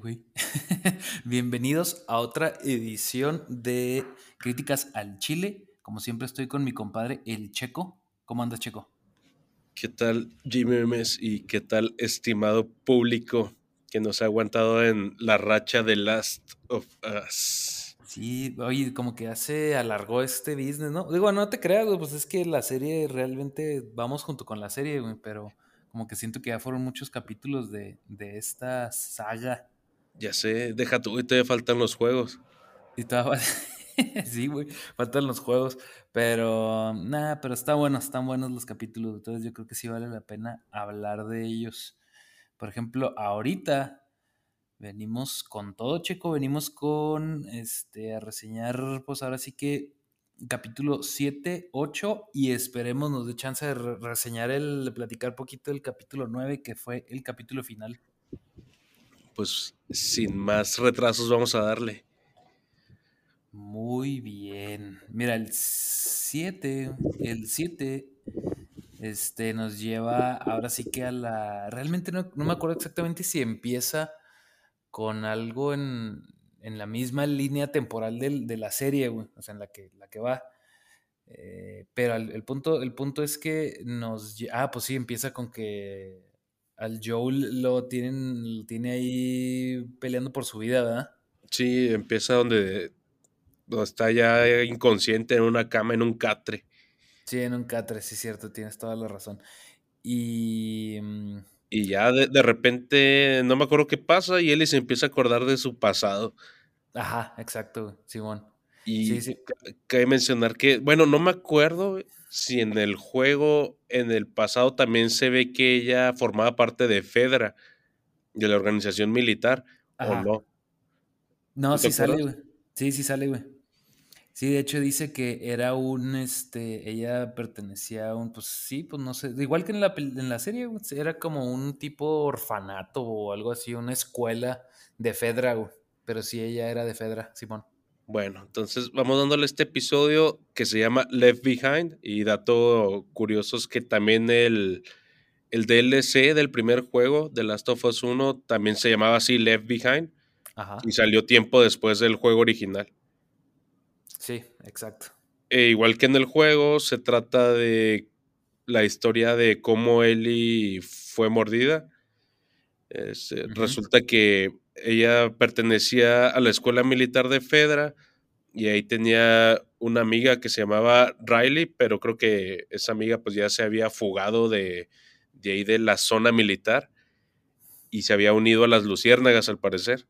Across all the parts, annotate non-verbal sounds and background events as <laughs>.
Güey. <laughs> Bienvenidos a otra edición de Críticas al Chile. Como siempre estoy con mi compadre El Checo. ¿Cómo andas, Checo? ¿Qué tal, Jimmy Memes? ¿Y qué tal, estimado público que nos ha aguantado en la racha de Last of Us? Sí, oye, como que ya se alargó este business, ¿no? Digo, no te creas, pues es que la serie realmente vamos junto con la serie, güey, pero como que siento que ya fueron muchos capítulos de, de esta saga. Ya sé, deja tú, y todavía faltan los juegos. Y <laughs> sí, güey, faltan los juegos. Pero, nada, pero está bueno, están buenos los capítulos. Entonces yo creo que sí vale la pena hablar de ellos. Por ejemplo, ahorita venimos con todo, Checo, venimos con, este, a reseñar, pues ahora sí que capítulo 7, 8 y esperemos nos dé chance de reseñar el, de platicar poquito del capítulo 9, que fue el capítulo final pues sin más retrasos vamos a darle. Muy bien. Mira, el 7, el 7 este, nos lleva ahora sí que a la... Realmente no, me acuerdo exactamente si empieza con algo en, en la misma línea temporal de la serie, güey, o sea, en la que, la que va. Eh, pero el, punto, el punto es que nos... Ah, pues sí, empieza con que al Joel lo tienen, tiene ahí peleando por su vida, ¿verdad? Sí, empieza donde, está ya inconsciente en una cama, en un catre. Sí, en un catre, sí, cierto, tienes toda la razón. Y. Mm, y ya de, repente, no me acuerdo qué pasa, y él se empieza a acordar de su pasado. Ajá, exacto, Simón. Y sí, cabe mencionar que, bueno, no me acuerdo si en el juego, en el pasado también se ve que ella formaba parte de Fedra, de la organización militar, o no. No, sí sale, güey. Sí, sí sale, güey. Sí, de hecho dice que era un, este, ella pertenecía a un, pues sí, pues no sé, igual que en la, en la serie, era como un tipo orfanato o algo así, una escuela de Fedra, güey. Pero sí, ella era de Fedra, Simón. Bueno, entonces vamos dándole este episodio que se llama Left Behind y dato curioso es que también el, el DLC del primer juego de Last of Us 1 también se llamaba así Left Behind y salió tiempo después del juego original. Sí, exacto. E igual que en el juego, se trata de la historia de cómo Ellie fue mordida. Eh, resulta que ella pertenecía a la escuela militar de Fedra y ahí tenía una amiga que se llamaba Riley, pero creo que esa amiga pues ya se había fugado de, ahí de la zona militar y se había unido a las luciérnagas al parecer.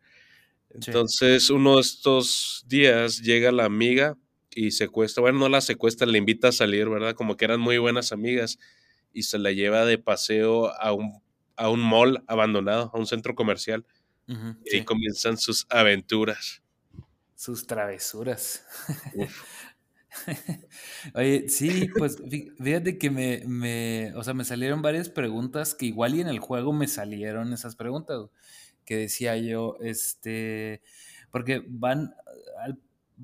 Entonces uno de estos días llega la amiga y secuestra, bueno, no la secuestra, le invita a salir, ¿verdad? Como que eran muy buenas amigas y se la lleva de paseo a un, a un mall abandonado, a un centro comercial y ahí comienzan sus aventuras. Sus travesuras. <laughs> Oye, sí, pues fíjate que me, me, o sea, me salieron varias preguntas que igual y en el juego me salieron esas preguntas que decía yo, este, porque van,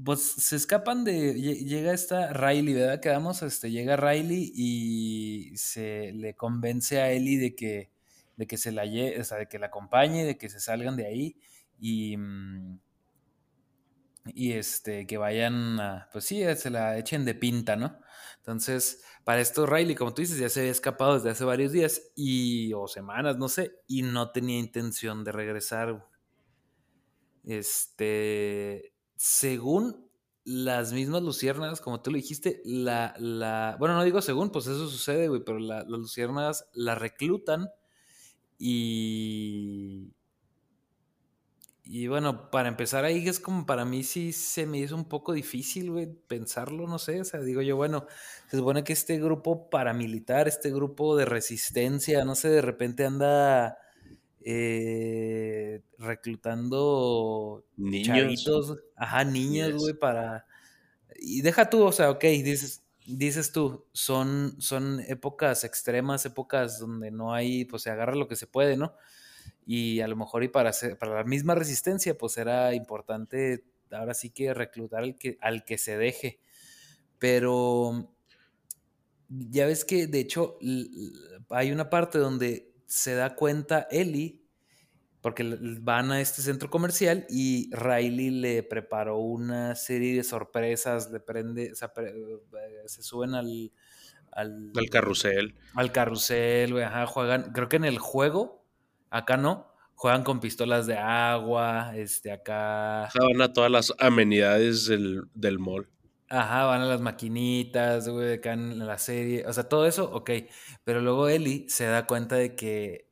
pues se escapan de, llega esta Riley, ¿verdad? Quedamos, este, llega Riley y se le convence a Ellie de que de que se la o sea, de que la acompañe, de que se salgan de ahí y, mm, y este, que vayan a, pues sí, se la echen de pinta, ¿no? Entonces, para esto Riley, como tú dices, ya se había escapado desde hace varios días y, o semanas, no sé, y no tenía intención de regresar. Este, según las mismas luciernas, como tú lo dijiste, la, la, bueno, no digo según, pues eso sucede, güey, pero las luciernas la reclutan y. Y bueno, para empezar ahí es como para mí sí se me hizo un poco difícil, güey, pensarlo, no sé, o sea, digo yo, bueno, se supone que este grupo paramilitar, este grupo de resistencia, no sé, de repente anda eh, reclutando niños, ajá, niños, güey, para... Y deja tú, o sea, ok, dices, dices tú, son, son épocas extremas, épocas donde no hay, pues se agarra lo que se puede, ¿no? Y a lo mejor y para, hacer, para la misma resistencia, pues era importante ahora sí que reclutar al que, al que se deje. Pero ya ves que de hecho hay una parte donde se da cuenta Eli, porque van a este centro comercial y Riley le preparó una serie de sorpresas, le prende, se, eh, se suben al, al, al carrusel. Al carrusel, güey, ajá, juegan, creo que en el juego, acá no, juegan con pistolas de agua, este, acá... Van a todas las amenidades del, del mall. Ajá, van a las maquinitas, güey, acá en la serie, o sea, todo eso, ok, pero luego Ellie se da cuenta de que,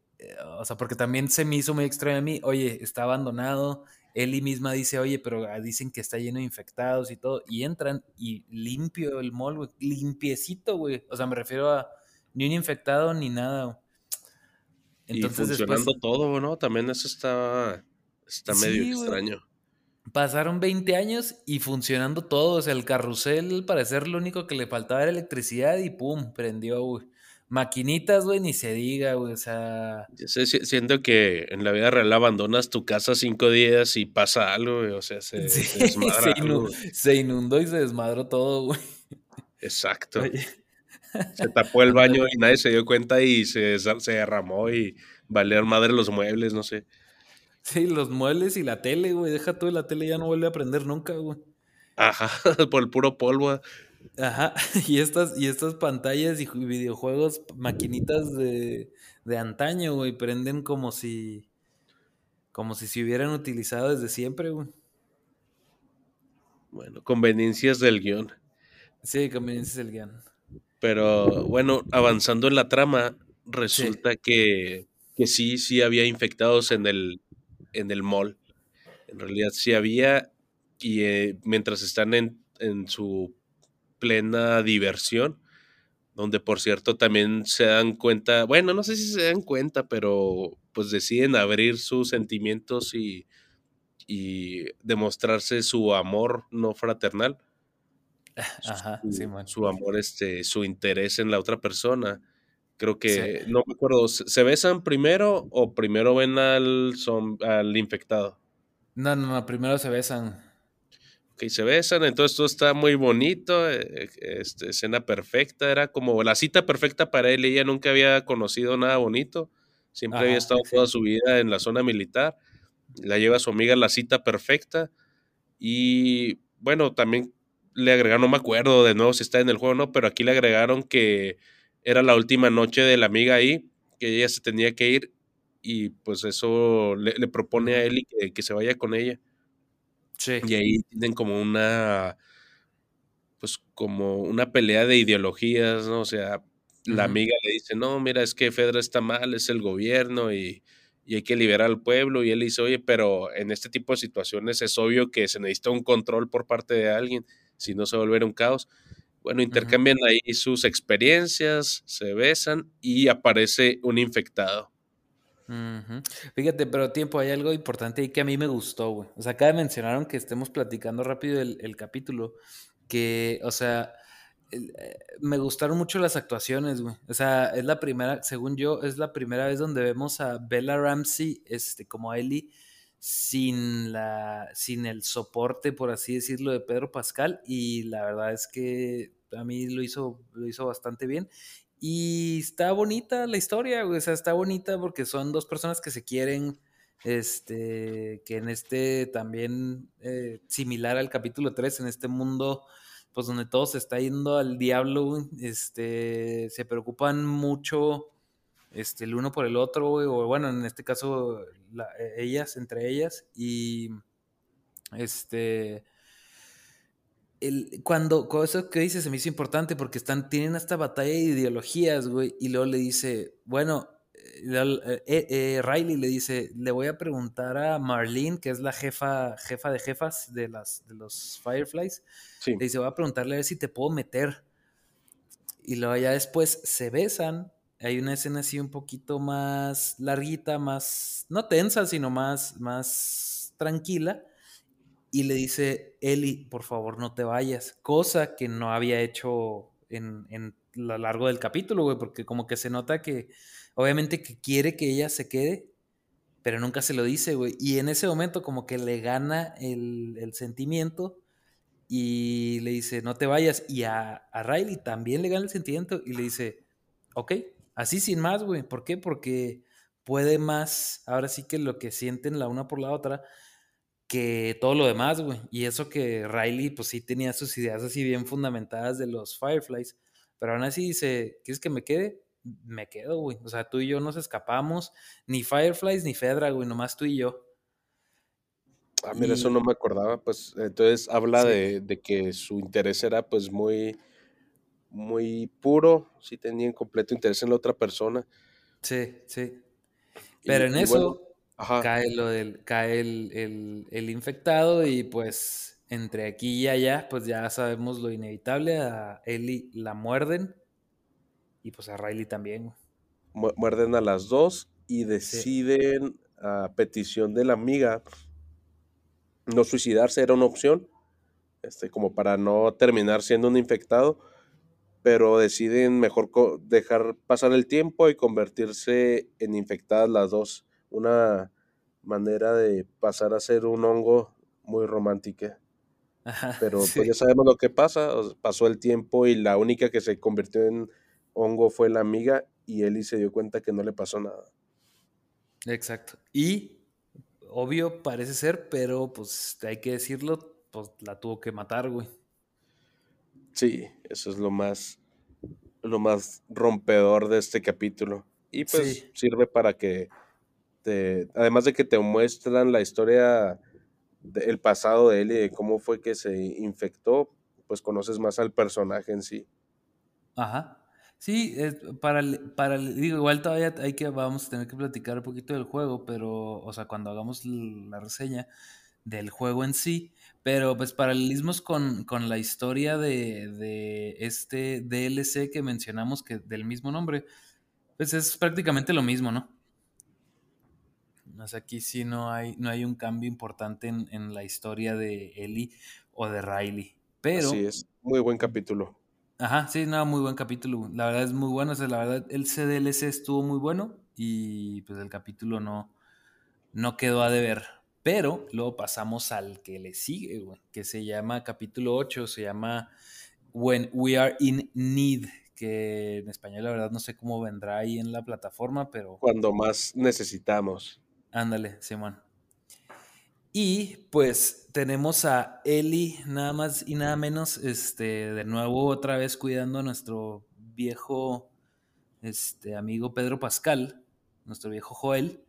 o sea, porque también se me hizo muy extraño a mí, oye, está abandonado, Ellie misma dice, oye, pero ah, dicen que está lleno de infectados y todo, y entran y limpio el mall, güey, limpiecito, güey, o sea, me refiero a ni un infectado ni nada. Entonces, y funcionando todo, ¿no? También eso está, está medio extraño. Pasaron 20 años y funcionando todo. O sea, el carrusel, al parecer, lo único que le faltaba era electricidad y pum, prendió, güey. Maquinitas, güey, ni se diga, güey. O sea. siento que en la vida real abandonas tu casa cinco días y pasa algo, güey. O sea, <laughs> se, se desmadra. Se, inundó, y se desmadró todo, güey. Exacto. Se tapó el <laughs> baño y nadie se dio cuenta y se, se derramó y valieron madre los muebles, no sé. Sí, los muebles y la tele, güey. Deja tú la tele, ya no vuelve a prender nunca, güey. Ajá, <laughs> por el puro polvo. Ajá, <laughs> y estas, y estas pantallas y videojuegos, maquinitas de, de antaño, güey, prenden como si. como si se hubieran utilizado desde siempre, güey. Bueno, conveniencias del guion. Sí, conveniencias del guion. Pero bueno, avanzando en la trama, resulta que, que sí, sí había infectados en el, en el mall. En realidad sí había, y eh, mientras están en, en, su plena diversión, donde por cierto también se dan cuenta, bueno, no sé si se dan cuenta, pero pues deciden abrir sus sentimientos y, y demostrarse su amor no fraternal. <laughs> Ajá, su, sí, su amor, este, su interés en la otra persona. Creo que, no me acuerdo, ¿se besan primero o primero ven al, al infectado? No, no, no, primero se besan. Ok, se besan, entonces todo está muy bonito, eh, este, escena perfecta, era como la cita perfecta para él, ella nunca había conocido nada bonito, siempre había estado toda su vida en la zona militar, la lleva a su amiga la cita perfecta y bueno, también le agregaron, no me acuerdo de nuevo si está en el juego o no, pero aquí le agregaron que era la última noche de la amiga ahí, que ella se tenía que ir y pues eso le, propone a Eli que, que, se vaya con ella. Sí. Y ahí tienen como una, pues como una pelea de ideologías, ¿no? O sea, la amiga le dice, no, mira, es que Fedra está mal, es el gobierno y, y hay que liberar al pueblo. Y él dice, oye, pero en este tipo de situaciones es obvio que se necesita un control por parte de alguien, si no se va a volver un caos. Bueno, intercambian ahí sus experiencias, se besan y aparece un infectado. Fíjate, pero tiempo, hay algo importante ahí que a mí me gustó, güey. O sea, acá mencionaron que estemos platicando rápido el, capítulo, que, o sea, eh, me gustaron mucho las actuaciones, güey. O sea, es la primera, según yo, es la primera vez donde vemos a Bella Ramsey, este, como Ellie, sin, la, sin el soporte, por así decirlo, de Pedro Pascal. Y la verdad es que a mí lo hizo, lo hizo bastante bien. Y está bonita la historia, o sea, está bonita porque son dos personas que se quieren, este, que en este también, eh, similar al capítulo 3, en este mundo, pues donde todo se está yendo al diablo, este, se preocupan mucho este, el uno por el otro, o bueno, en este caso, e, ellas, entre ellas, y este, el, cuando, eso que dice se me hizo importante porque están, tienen esta batalla de ideologías, güey, y luego le dice, bueno, eh, eh, eh, Riley le dice, le voy a preguntar a Marlene, que es la jefa, jefa de jefas de, las, de los Fireflies, le dice, voy a preguntarle a ver si te puedo meter. Y luego ya después se besan hay una escena así un poquito más larguita, más, no tensa, sino más, más tranquila. Y le dice, Eli, por favor no te vayas. Cosa que no había hecho en, en lo largo del capítulo, güey, porque como que se nota que, obviamente que quiere que ella se quede, pero nunca se lo dice, güey. Y en ese momento como que le gana el, el sentimiento y le dice, no te vayas. Y a, a Riley también le gana el sentimiento y le dice, ok, Así sin más, güey. ¿Por qué? Porque puede más, ahora sí que lo que sienten la una por la otra, que todo lo demás, güey. Y eso que Riley, pues sí tenía sus ideas así bien fundamentadas de los Fireflies, pero aún así dice, ¿quieres que me quede? Me quedo, güey. O sea, tú y yo nos escapamos, ni Fireflies ni Fedra, güey, nomás tú y yo. Ah, mira, eso no me acordaba, pues entonces habla de, de, que su interés era pues muy, muy puro, sí tenía completo interés en la otra persona. Sí, sí. Pero en eso cae lo del, cae el, el, infectado y pues entre aquí y allá, pues ya sabemos lo inevitable, a Ellie la muerden y pues a Riley también. Muerden a las dos y deciden a petición de la amiga no suicidarse era una opción, este, como para no terminar siendo un infectado pero deciden mejor dejar pasar el tiempo y convertirse en infectadas las dos. Una manera de pasar a ser un hongo muy romántica. pero <laughs> pues ya sabemos lo que pasa. Pasó el tiempo y la única que se convirtió en hongo fue la amiga y Eli se dio cuenta que no le pasó nada. Exacto. Y obvio parece ser, pero pues hay que decirlo, pues la tuvo que matar, güey. Sí, eso es lo más, lo más rompedor de este capítulo. Y pues sirve para que te, además de que te muestran la historia del pasado de él y de cómo fue que se infectó, pues conoces más al personaje en sí. Ajá. Sí, para, para, digo, igual todavía hay que, vamos a tener que platicar un poquito del juego, pero, o sea, cuando hagamos la reseña del juego en sí, pero pues paralelismos con, con la historia de, de, este DLC que mencionamos, que del mismo nombre, pues es prácticamente lo mismo, ¿no? Aquí sí no hay, no hay un cambio importante en, en la historia de Ellie o de Riley. Pero. Sí, es muy buen capítulo. Ajá, sí, no, muy buen capítulo. La verdad es muy bueno. O sea, la verdad, el CDLC estuvo muy bueno. Y pues el capítulo no, no quedó a deber. Pero luego pasamos al que le sigue, güey, que se llama capítulo 8, se llama When We Are in Need, que en español la verdad no sé cómo vendrá ahí en la plataforma, pero... Cuando más necesitamos. Ándale, Simón. Y pues tenemos a Eli, nada más y nada menos, este, de nuevo otra vez cuidando a nuestro viejo este, amigo Pedro Pascal, nuestro viejo Joel,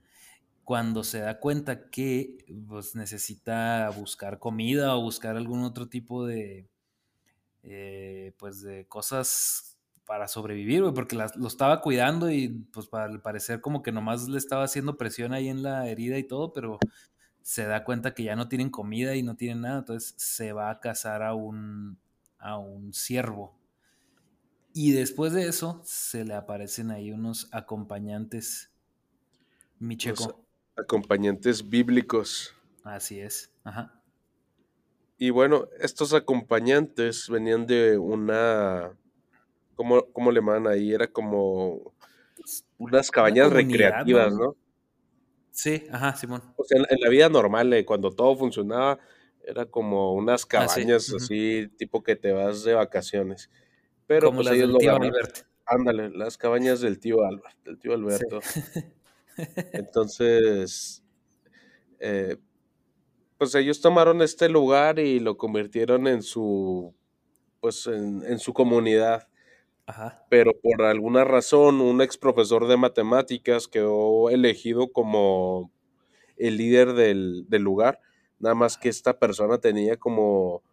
cuando se da cuenta que pues, necesita buscar comida o buscar algún otro tipo de, eh, pues, de cosas para sobrevivir, porque lo estaba cuidando y pues al parecer como que nomás le estaba haciendo presión ahí en la herida y todo, pero se da cuenta que ya no tienen comida y no tienen nada, entonces se va a cazar a un, a un ciervo. Y después de eso se le aparecen ahí unos acompañantes, Micheco acompañantes bíblicos. Así es. Ajá. Y bueno, estos acompañantes venían de una. ¿Cómo, cómo le llaman ahí? Era como unas cabañas recreativas, ¿no? Sí, ajá, Simón. O sea, en, la vida normal, eh, cuando todo funcionaba, era como unas ah, cabañas así, tipo que te vas de vacaciones. Pero como pues ellos lo tío Ándale, las cabañas del tío Albert, del tío Alberto. <laughs> Entonces, eh, pues ellos tomaron este lugar y lo convirtieron en su, pues en, su comunidad. Pero por alguna razón, un ex profesor de matemáticas quedó elegido como el líder del, del lugar. Nada más que esta persona tenía como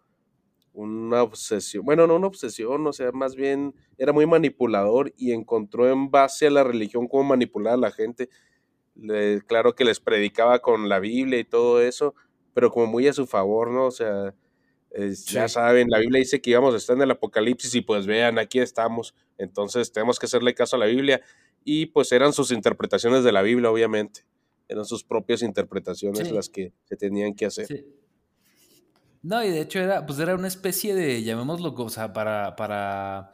una obsesión, bueno, no una obsesión, o sea, más bien era muy manipulador y encontró en base a la religión cómo manipular a la gente claro que les predicaba con la Biblia y todo eso, pero como muy a su favor, ¿no? O sea, ya saben, la Biblia dice que íbamos a estar en el Apocalipsis y pues vean, aquí estamos, entonces tenemos que hacerle caso a la Biblia. Y pues eran sus interpretaciones de la Biblia, obviamente, eran sus propias interpretaciones las que se tenían que hacer. No, y de hecho era, pues era una especie de, llamémoslo, o sea, para, para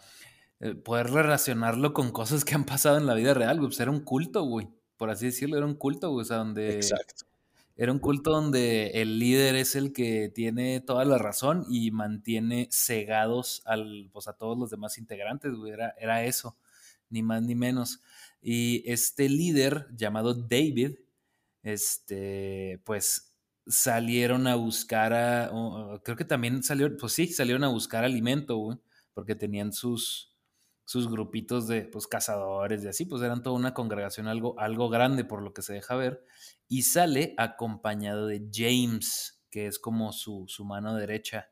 eh, poder relacionarlo con cosas que han pasado en la vida real, pues era un culto, güey por así decirlo, era un culto, o sea, donde... Exacto. Era un culto donde el líder es el que tiene toda la razón y mantiene cegados al, pues, a todos los demás integrantes, güey. Era, era eso. ni más ni menos. Y este líder llamado David, este, pues salieron a buscar a, creo que también salieron, pues sí, salieron a buscar alimento, güey, porque tenían sus, sus grupitos de pues, cazadores y así, pues eran toda una congregación algo, algo grande por lo que se deja ver, y sale acompañado de James, que es como su, su mano derecha.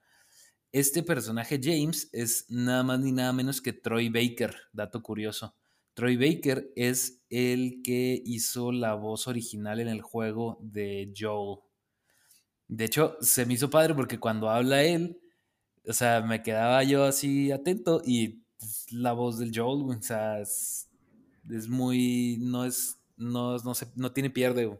Este personaje James es nada más ni nada menos que Troy Baker, dato curioso. Troy Baker es el que hizo la voz original en el juego de Joel. De hecho, se me hizo padre porque cuando habla él, o sea, me quedaba yo así atento y la voz del Joel, o sea, es, muy, no es, no, no, se, no tiene pierde.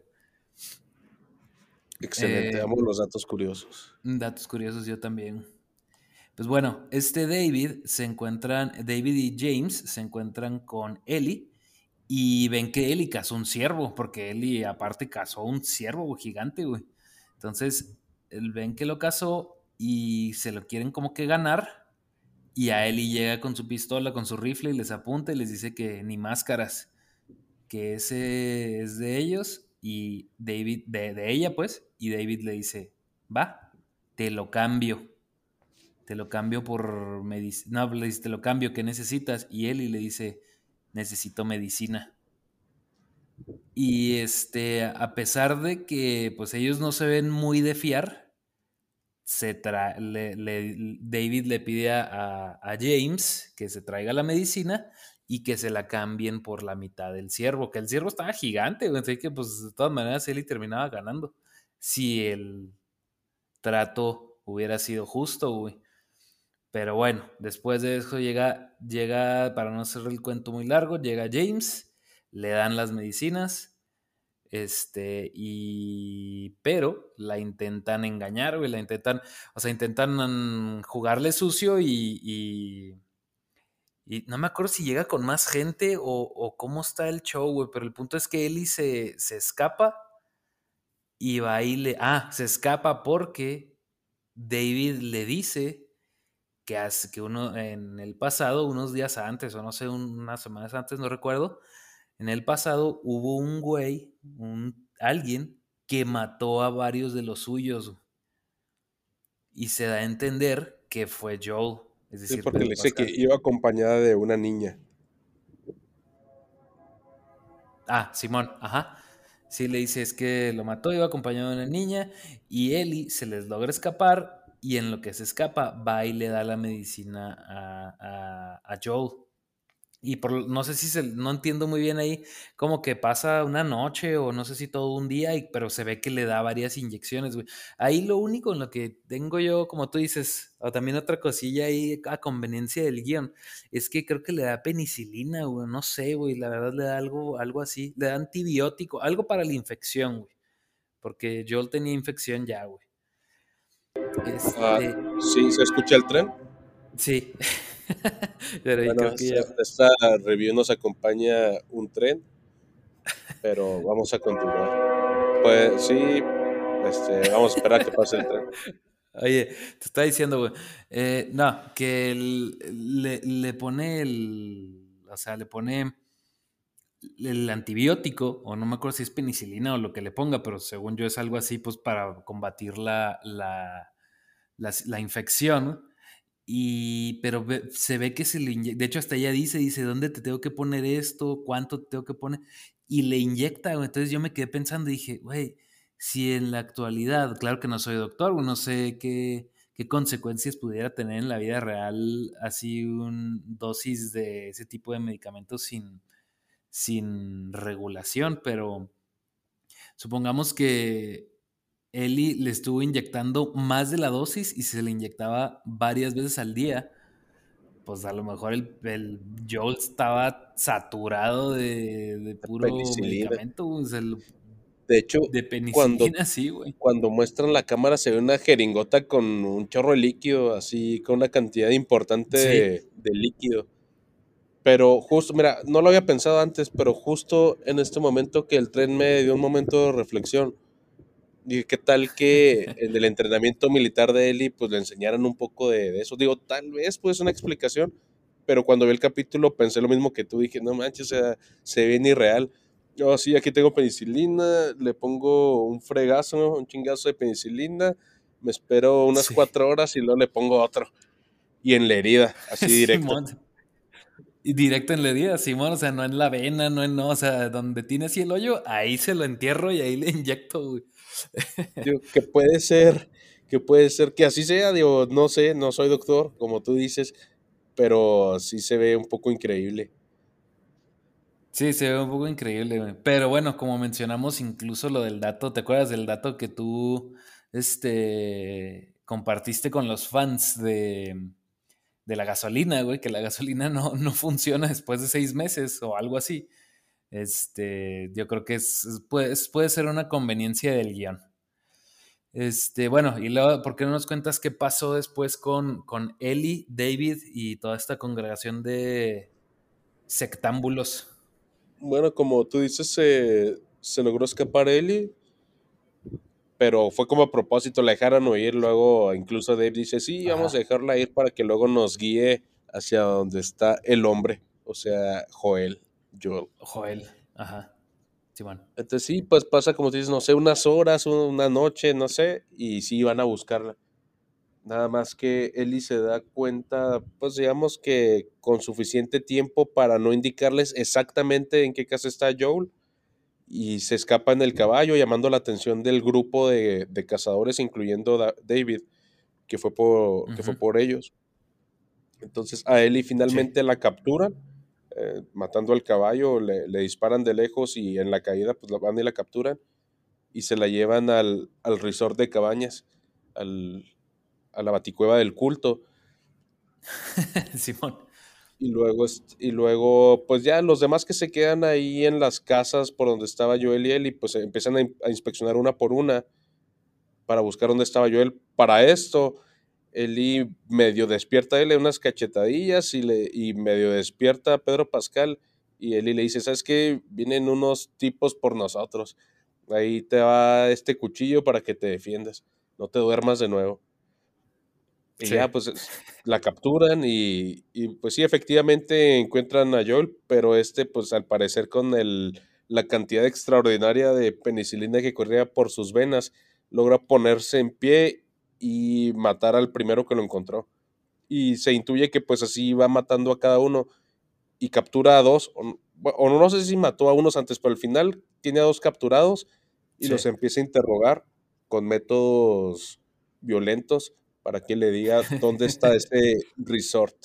Excelente, eh, amo los datos curiosos. Datos curiosos yo también. Pues bueno, este David se encuentran, David y James se encuentran con Ellie y ven que Ellie cazó un ciervo, porque Ellie aparte cazó un ciervo gigante, güey. Entonces, ven que lo cazó y se lo quieren como que ganar. Y a Ellie llega con su pistola, con su rifle y les apunta y les dice que ni máscaras, que ese es de ellos y David, de, de ella pues, y David le dice, va, te lo cambio te lo cambio por medicina. No, le dice, te lo cambio, ¿qué necesitas? Y y le dice, necesito medicina. Y este, a pesar de que pues ellos no se ven muy de fiar, se David le pide a, James que se traiga la medicina y que se la cambien por la mitad del ciervo, que el ciervo estaba gigante, así que pues de todas maneras él terminaba ganando si el trato hubiera sido justo, güey. Pero bueno, después de eso llega, llega, para no hacer el cuento muy largo, llega James, le dan las medicinas, este, y, pero la intentan engañar, güey, la intentan, o sea, intentan jugarle sucio y, y, no me acuerdo si llega con más gente o, cómo está el show, güey, pero el punto es que Ellie se, se escapa y va y le, ah, se escapa porque David le dice que, hace, que uno en el pasado, unos días antes, o no sé, unas semanas antes, no recuerdo, en el pasado hubo un güey, un, alguien que mató a varios de los suyos. Y se da a entender que fue Joel. Es decir, sí, porque le dice que iba acompañada de una niña. Ah, Simón, ajá. Sí, le dice es que lo mató, iba acompañado de una niña y Eli se les logra escapar y en lo que se escapa va y le da la medicina a, a, Joel. Y por, no sé si se, no entiendo muy bien ahí, como que pasa una noche o no sé si todo un día, y, pero se ve que le da varias inyecciones, güey. Ahí lo único en lo que tengo yo, como tú dices, o también otra cosilla ahí a conveniencia del guion, es que creo que le da penicilina, güey, no sé, güey, la verdad le da algo, algo así, le da antibiótico, algo para la infección, güey. Porque Joel tenía infección ya, güey. Ah, este sí, ¿se escucha el tren? Sí. <laughs> <laughs> pero bueno, esta review nos acompaña un tren, pero vamos a continuar. Pues sí, este, vamos a esperar que pase el tren. <laughs> Oye, te está diciendo, güey. Eh, no, que le, le, pone el. O sea, le pone el antibiótico, o no me acuerdo si es penicilina o lo que le ponga, pero según yo es algo así, pues para combatir la, la, la, infección, y, pero se ve que se le inyecta, de hecho hasta ella dice, dice, ¿dónde te tengo que poner esto? ¿Cuánto te tengo que poner? Y le inyecta, entonces yo me quedé pensando y dije, güey, si en la actualidad, claro que no soy doctor, no sé qué, qué consecuencias pudiera tener en la vida real así un dosis de ese tipo de medicamentos sin, sin regulación, pero supongamos que Eli le estuvo inyectando más de la dosis y se le inyectaba varias veces al día, pues a lo mejor el, el Joel estaba saturado de, puro medicamento. de hecho, de penicilina, sí, güey. Cuando muestran la cámara se ve una jeringota con un chorro de líquido, así, con una cantidad importante de, líquido. Pero justo, mira, no lo había pensado antes, pero justo en este momento que el tren me dio un momento de reflexión y qué tal que en el entrenamiento militar de Eli, pues le enseñaran un poco de, eso. Digo, tal vez pues una explicación, pero cuando vi el capítulo pensé lo mismo que tú, dije, no manches, o sea, se ve ni real. Yo sí, aquí tengo penicilina, le pongo un fregazo, un chingazo de penicilina, me espero unas cuatro horas y luego le pongo otro. Y en la herida, así <laughs> directo. Y directo en la herida, Simón, o sea, no en la vena, no en, no, o sea, donde tiene así el hoyo, ahí se lo entierro y ahí le inyecto, güey. Que puede ser, que puede ser que así sea, digo, no sé, no soy doctor, como tú dices, pero sí se ve un poco increíble. Sí, se ve un poco increíble, Pero bueno, como mencionamos, incluso lo del dato, ¿te acuerdas del dato que tú este, compartiste con los fans de, de la gasolina, güey? Que la gasolina no, no funciona después de seis meses o algo así. Este, yo creo que es, puede, puede ser una conveniencia del guion. Este, bueno, y luego, ¿por qué no nos cuentas qué pasó después con, con Eli, David y toda esta congregación de sectámbulos? Bueno, como tú dices, se, logró escapar Eli, pero fue como a propósito, la dejaron huir. Luego, incluso David dice: Sí, vamos a dejarla ir para que luego nos guíe hacia donde está el hombre, o sea, Joel. Joel. Joel, ajá. Sí, bueno. Entonces sí, pues pasa como tú dices, no sé, unas horas, una noche, no sé, y sí van a buscarla. Nada más que Eli se da cuenta, pues digamos que con suficiente tiempo para no indicarles exactamente en qué casa está Joel y se escapa en el caballo llamando la atención del grupo de, cazadores, incluyendo David, que fue por, que fue por ellos. Entonces a Eli finalmente la capturan eh, matando al caballo, le, disparan de lejos y en la caída pues la van y la capturan y se la llevan al, al resort de cabañas, al, a la baticueva del culto. <laughs> Simón. Y luego, y luego, pues ya los demás que se quedan ahí en las casas por donde estaba Joel y él, y pues empiezan a, a inspeccionar una por una para buscar dónde estaba Joel. Para esto, Eli medio despierta a él unas cachetadillas y, le, y medio despierta a Pedro Pascal y Eli le dice, ¿sabes qué? Vienen unos tipos por nosotros. Ahí te va este cuchillo para que te defiendas. No te duermas de nuevo. Y ya, pues la capturan y, y, pues sí, efectivamente encuentran a Joel, pero este, pues al parecer con el, la cantidad extraordinaria de penicilina que corría por sus venas, logra ponerse en pie y matar al primero que lo encontró. Y se intuye que pues así va matando a cada uno y captura a dos, o, no sé si mató a unos antes, pero al final tiene a dos capturados y los empieza a interrogar con métodos violentos para que le diga <laughs> dónde está ese resort.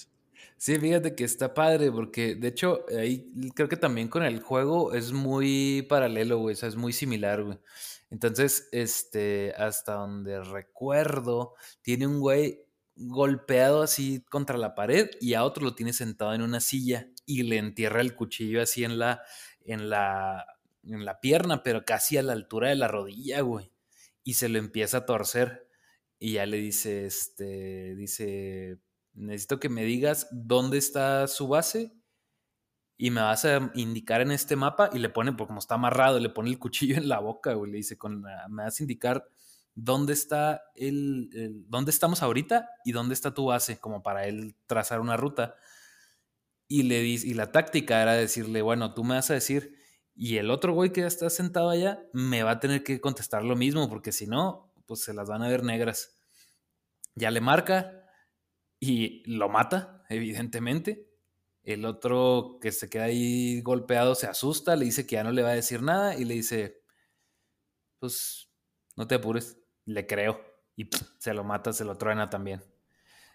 Sí, fíjate que está padre, porque de hecho, ahí creo que también con el juego es muy paralelo, güey, o sea, es muy similar, güey. Entonces, este, hasta donde recuerdo, tiene un güey golpeado así contra la pared y a otro lo tiene sentado en una silla y le entierra el cuchillo así en la, en la, en la pierna, pero casi a la altura de la rodilla, güey. Y se lo empieza a torcer. Y ya le dice, este, dice, necesito que me digas dónde está su base y me vas a indicar en este mapa y le pone, porque como está amarrado, le pone el cuchillo en la boca, güey, le dice, con, me vas a indicar dónde está el, dónde estamos ahorita y dónde está tu base, como para él trazar una ruta. Y le dice, y la táctica era decirle, bueno, tú me vas a decir, y el otro güey que ya está sentado allá me va a tener que contestar lo mismo, porque si no, pues se las van a ver negras. Ya le marca y lo mata, evidentemente. El otro que se queda ahí golpeado se asusta, le dice que ya no le va a decir nada y le dice, pues no te apures, le creo. Y se lo mata, se lo truena también.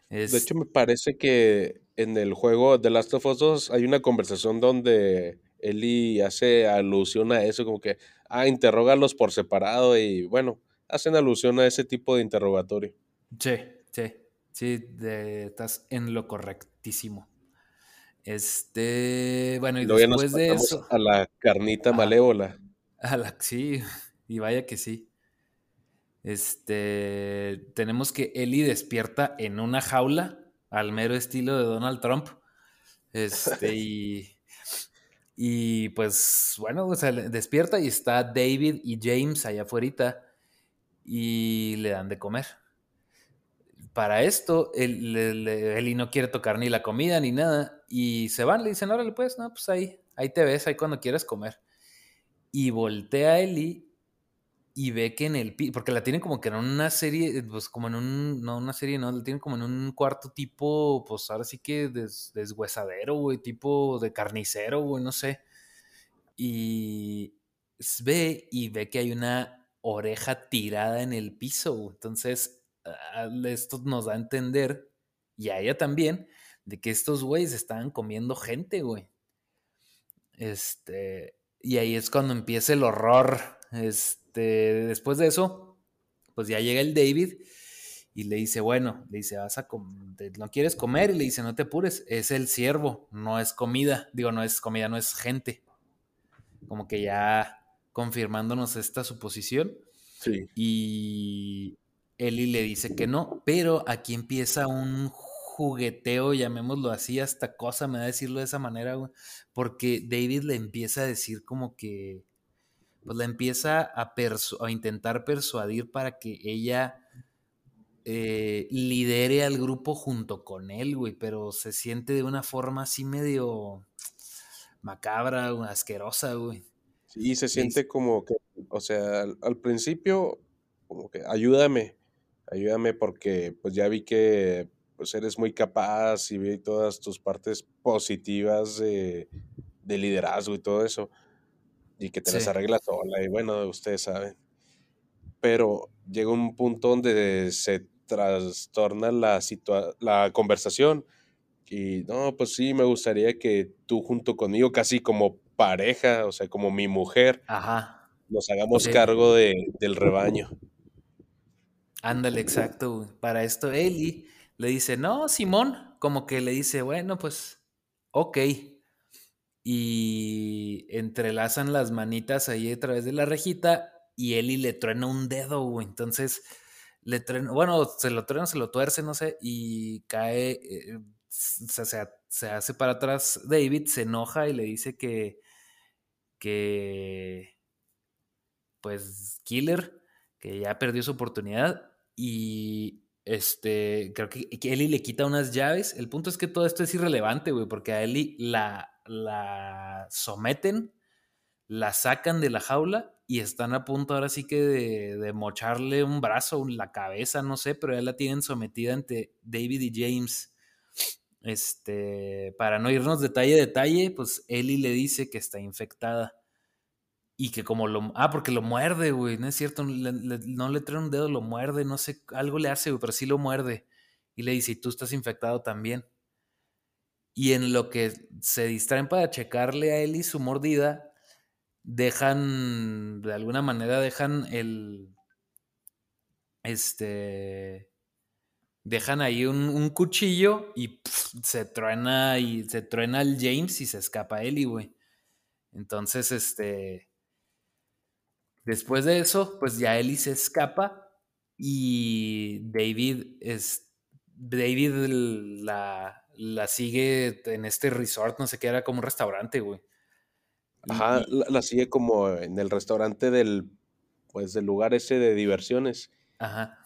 De hecho, me parece que en el juego de Last of Us 2 hay una conversación donde Eli hace alusión a eso, como que, ah, interrogalos por separado y bueno, hacen alusión a ese tipo de interrogatorio. Sí, sí, sí, estás en lo correctísimo. Este, bueno, y después de eso. A la carnita malévola. A la, sí, y vaya que sí. Este, tenemos que Ellie despierta en una jaula, al mero estilo de Donald Trump. Este, <laughs> y, y pues, bueno, o sea, despierta y está David y James allá afuera y le dan de comer para esto, Eli no quiere tocar ni la comida ni nada. Y se van, le dicen, órale, pues, no, pues ahí, ahí te ves, ahí cuando quieras comer. Y voltea Eli y ve que en el porque la tienen como que en una serie, pues como en un, no una serie, no, la tienen como en un cuarto tipo, pues ahora sí que des, deshuesadero, güey, tipo de carnicero, güey, no sé. Y ve y ve que hay una oreja tirada en el piso, entonces ah, esto nos da a entender, y a ella también, de que estos güeyes estaban comiendo gente, güey. Este, y ahí es cuando empieza el horror, este después de eso, pues ya llega el David y le dice, bueno, le dice, vas a no quieres comer y le dice, no te apures, es el ciervo, no es comida, digo, no es comida, no es gente. Como que ya confirmándonos esta suposición. Sí. Y Eli le dice que no, pero aquí empieza un jugueteo, llamémoslo así, hasta cosa me da decirlo de esa manera, porque David le empieza a decir como que pues la empieza a, a intentar persuadir para que ella eh, lidere al grupo junto con él, güey, pero se siente de una forma así medio macabra, asquerosa, güey. Sí, se siente como que, o sea, al, principio, como que ayúdame, ayúdame porque pues ya vi que pues eres muy capaz y vi todas tus partes positivas de, de liderazgo y todo eso y que te las arreglas sola y bueno, ustedes saben. Pero llega un punto donde se trastorna la, la conversación y no, pues sí, me gustaría que tú junto conmigo, casi como pareja, o sea, como mi mujer, nos hagamos cargo de, del rebaño. Ándale, exacto. Para esto Eli le dice, no, Simón, como que le dice, bueno, pues, ok y entrelazan las manitas ahí a través de la rejita y Eli le truena un dedo. Entonces, le bueno, se lo truena, se lo tuerce, no sé, y cae, eh, se, se, hace para atrás David, se enoja y le dice que, que, pues, Killer, que ya perdió su oportunidad y este, creo que, Eli le quita unas llaves. El punto es que todo esto es irrelevante, güey, porque a Eli la la someten, la sacan de la jaula y están a punto ahora sí que de, mocharle un brazo, la cabeza, no sé, pero ya la tienen sometida ante David y James. Este, para no irnos detalle a detalle, pues Ellie le dice que está infectada. Y que como lo... Ah, porque lo muerde, güey. No es cierto, no le trae un dedo, lo muerde, no sé, algo le hace, güey, pero sí lo muerde. Y le dice, y tú estás infectado también. Y en lo que se distraen para checarle a Eli su mordida, dejan, de alguna manera dejan el, este, dejan ahí un, cuchillo y se truena y se truena el James y se escapa Eli, güey. Entonces, este, después de eso, pues ya Eli se escapa y David es, David la, la sigue en este resort, no sé qué, era como un restaurante, güey. Ajá, la, sigue como en el restaurante del, pues, del lugar ese de diversiones. Ajá.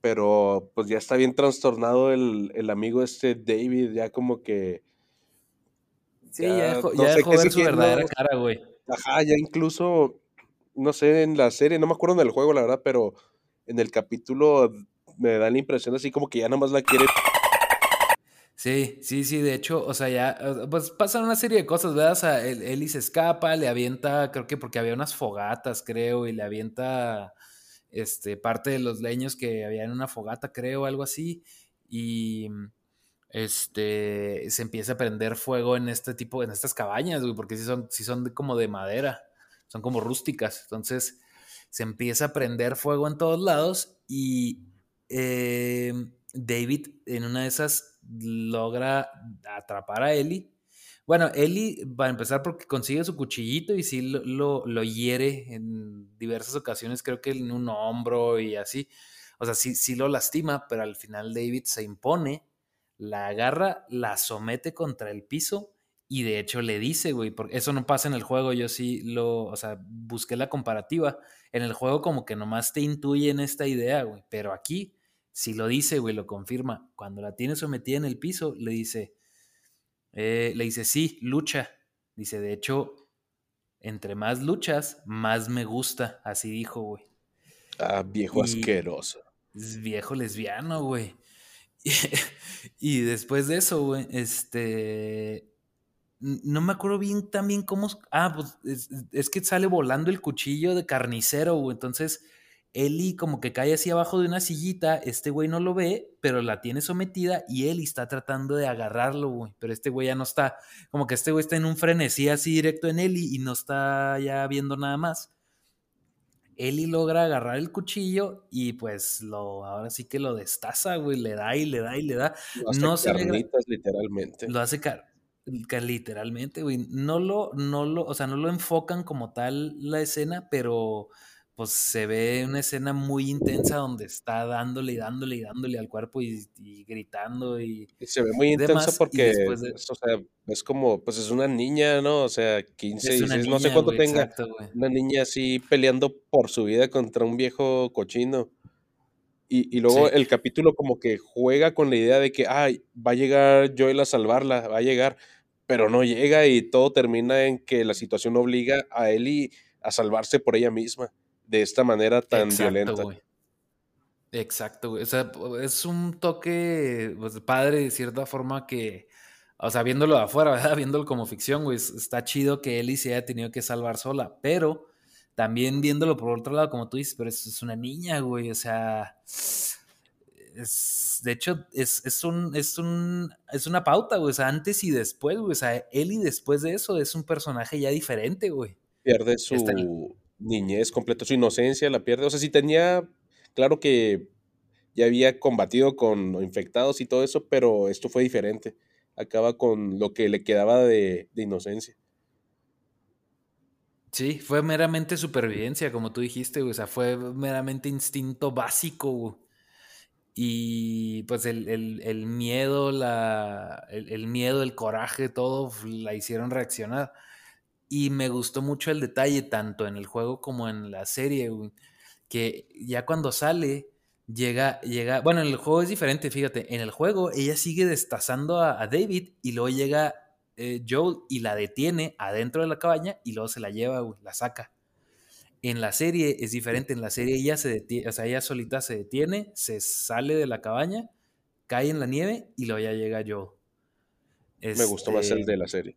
Pero, pues, ya está bien trastornado el, amigo este David, ya como que... Sí, ya, dejó, ya ver su verdadera cara, güey. Ajá, ya incluso, no sé, en la serie, no me acuerdo del juego, la verdad, pero en el capítulo me da la impresión así como que ya nada más la quiere Sí, sí, sí, de hecho, o sea, ya, pues pasan una serie de cosas, ¿verdad? O sea, Eli se escapa, le avienta, creo que porque había unas fogatas, creo, y le avienta, este, parte de los leños que había en una fogata, creo, algo así, y, este, se empieza a prender fuego en este tipo, en estas cabañas, güey, porque sí son, sí son como de madera, son como rústicas, entonces se empieza a prender fuego en todos lados y... Eh, David en una de esas logra atrapar a Ellie. Bueno, Ellie va a empezar porque consigue su cuchillito y sí lo, lo, hiere en diversas ocasiones, creo que en un hombro y así. O sea, sí, sí lo lastima, pero al final David se impone, la agarra, la somete contra el piso y de hecho le dice, güey, porque eso no pasa en el juego, yo sí lo, o sea, busqué la comparativa. En el juego como que nomás te intuyen esta idea, güey, pero aquí Si lo dice, güey, lo confirma. Cuando la tiene sometida en el piso, le dice, eh, le dice, sí, lucha. Dice, de hecho, entre más luchas, más me gusta. Así dijo, güey. Ah, viejo asqueroso. Es viejo lesbiano, güey. <laughs> Y, después de eso, güey, este. No me acuerdo bien también cómo. Ah, pues es, es que sale volando el cuchillo de carnicero, güey. Entonces Eli como que cae así abajo de una sillita, este güey no lo ve, pero la tiene sometida y Eli está tratando de agarrarlo, güey. Pero este güey ya no está, como que este güey está en un frenesí así directo en Eli y no está ya viendo nada más. Eli logra agarrar el cuchillo y pues lo, ahora sí que lo destaza, güey, le da y le da y le da. Lo hace no carnitas, literalmente. Lo hace car literalmente, güey. No lo, no lo, o sea, no lo enfocan como tal la escena, pero pues se ve una escena muy intensa donde está dándole y dándole y dándole al cuerpo y, gritando y, se ve muy intensa porque pues, o sea, es como pues es una niña, ¿no? O sea, 15, 16, no sé cuánto tenga. una niña así peleando por su vida contra un viejo cochino. Y, y luego el capítulo como que juega con la idea de que, ay, va a llegar Joel a salvarla, va a llegar, pero no llega y todo termina en que la situación obliga a Ellie a salvarse por ella misma de esta manera tan violenta. Exacto, güey. O sea, es un toque pues, padre de cierta forma que, o sea, viéndolo de afuera, <laughs> ¿verdad? Viéndolo como ficción, güey, está chido que Ellie se haya tenido que salvar sola, pero también viéndolo por otro lado, como tú dices, pero es, una niña, güey, o sea, es, de hecho, es, es, un, es, un, es una pauta, güey, o sea, antes y después, güey, o sea, Ellie después de eso es un personaje ya diferente, güey. Pierde su, niñez completo, su inocencia la pierde. O sea, si tenía, claro que ya había combatido con infectados y todo eso, pero esto fue diferente. Acaba con lo que le quedaba de, inocencia. Sí, fue meramente supervivencia, como tú dijiste, o sea, fue meramente instinto básico. Y pues el, miedo, la, el, miedo, el coraje, todo la hicieron reaccionar. Y me gustó mucho el detalle, tanto en el juego como en la serie, que ya cuando sale, llega, llega, bueno, en el juego es diferente, fíjate, en el juego ella sigue destazando a, David y luego llega eh, Joel y la detiene adentro de la cabaña y luego se la lleva, la saca. En la serie es diferente, en la serie ella se detiene, o sea, ella solita se detiene, se sale de la cabaña, cae en la nieve y luego ya llega Joel. Me gustó más el este, de la serie.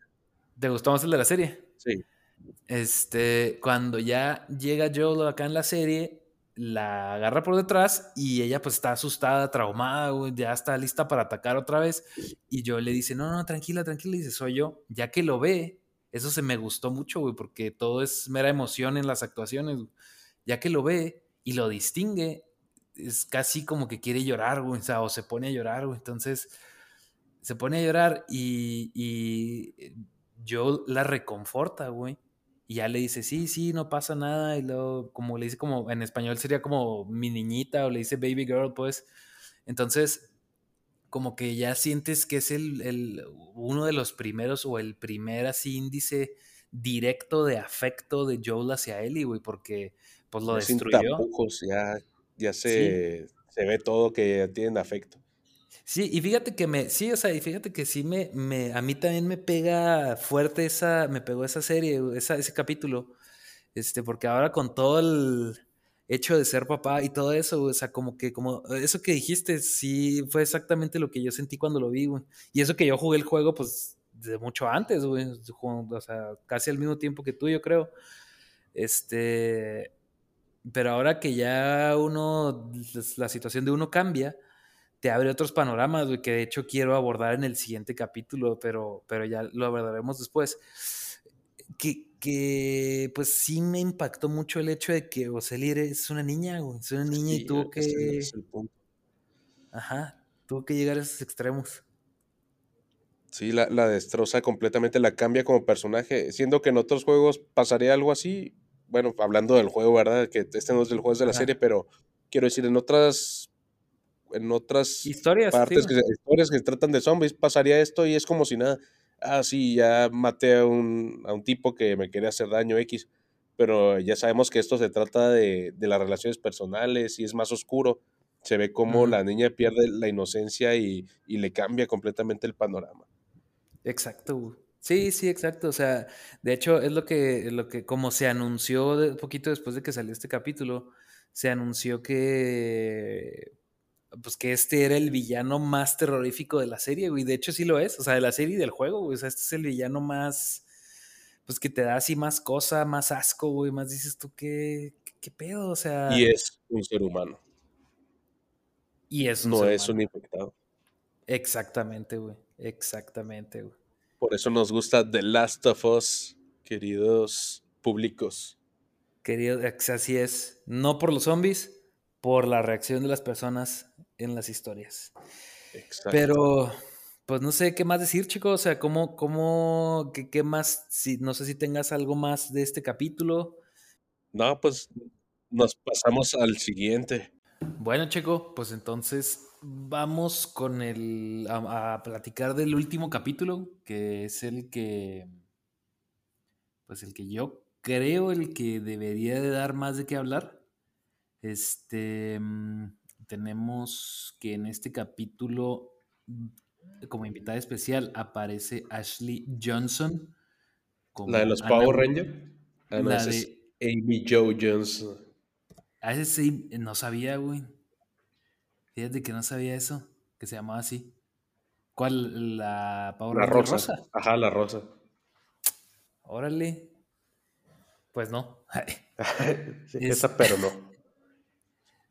¿Te gustó más el de la serie? Sí. Este, cuando ya llega Joel acá en la serie, la agarra por detrás y ella pues está asustada, traumada, ya está lista para atacar otra vez. Y yo le dice, no, no, tranquila, tranquila, y dice, soy yo. Ya que lo ve, eso se me gustó mucho, güey, porque todo es mera emoción en las actuaciones. Ya que lo ve y lo distingue, es casi como que quiere llorar, güey, o, o se pone a llorar, güey. Entonces, se pone a llorar y, y yo la reconforta, güey. Y ya le dice, sí, sí, no pasa nada. Y luego, como le dice, como en español sería como mi niñita o le dice baby girl, pues. Entonces, como que ya sientes que es el, el uno de los primeros o el primer así índice directo de afecto de Joel hacia Ellie, güey, porque pues lo destruyó. ya, ya se, se ve todo que tienen afecto. Sí, y fíjate que me, sí, o sea, y fíjate que sí me, me, a mí también me pega fuerte esa, me pegó esa serie, ese capítulo, este, porque ahora con todo el hecho de ser papá y todo eso, o sea, como que, como, eso que dijiste, sí, fue exactamente lo que yo sentí cuando lo vi. Y eso que yo jugué el juego, pues, de mucho antes, güey, o sea, casi al mismo tiempo que tú, yo creo. Este, pero ahora que ya uno, la situación de uno cambia, te abre otros panoramas, que de hecho quiero abordar en el siguiente capítulo, pero, pero ya lo abordaremos después. Que, que pues sí me impactó mucho el hecho de que Oceli es una niña, es una niña y tuvo que... Ajá, tuvo que llegar a esos extremos. Sí, la, la, destroza completamente, la cambia como personaje, siendo que en otros juegos pasaría algo así, bueno, hablando del juego, ¿verdad? Que este no es del juego, es de la serie, pero quiero decir, en otras en otras historias, partes, que, historias que tratan de zombies, pasaría esto y es como si nada. Ah, sí, ya maté a un, a un tipo que me quería hacer daño X, pero ya sabemos que esto se trata de, de las relaciones personales y es más oscuro. Se ve como la niña pierde la inocencia y, y le cambia completamente el panorama. Exacto. Sí, sí, exacto. O sea, de hecho, es lo que, lo que, como se anunció de- un poquito después de que salió este capítulo, se anunció que, pues que este era el villano más terrorífico de la serie, güey. De hecho, sí lo es. O sea, de la serie y del juego, güey. O sea, este es el villano más, pues que te da así más cosa, más asco, güey. Más dices tú, ¿qué, qué, qué pedo? O sea, Y es un ser humano, y es un no ser es un humano. infectado. Exactamente, güey. Exactamente, güey. Por eso nos gusta The Last of Us, queridos públicos. Querido, ex- así es. No por los zombies, por la reacción de las personas en las historias. Exacto. Pero, pues no sé qué más decir, chicos. O sea, cómo, cómo, qué, qué más, si, no sé si tengas algo más de este capítulo. No, pues nos pasamos al siguiente. Bueno, Checo, pues entonces vamos con el a, a platicar del último capítulo, que es el que, pues el que yo creo el que debería de dar más de qué hablar. Este, mm, tenemos que en este capítulo, mm, como invitada especial, aparece Ashley Johnson. La de los Anna Power Rangers. Ah, no, la es de- Amy Joe Johnson. A ese sí, no sabía, güey. Fíjate que no sabía eso, que se llamaba así. ¿Cuál? La Power La Ranger rosa. Ajá, la rosa. Órale. Pues no. <laughs> <laughs> Sí, Es- Esa, pero no.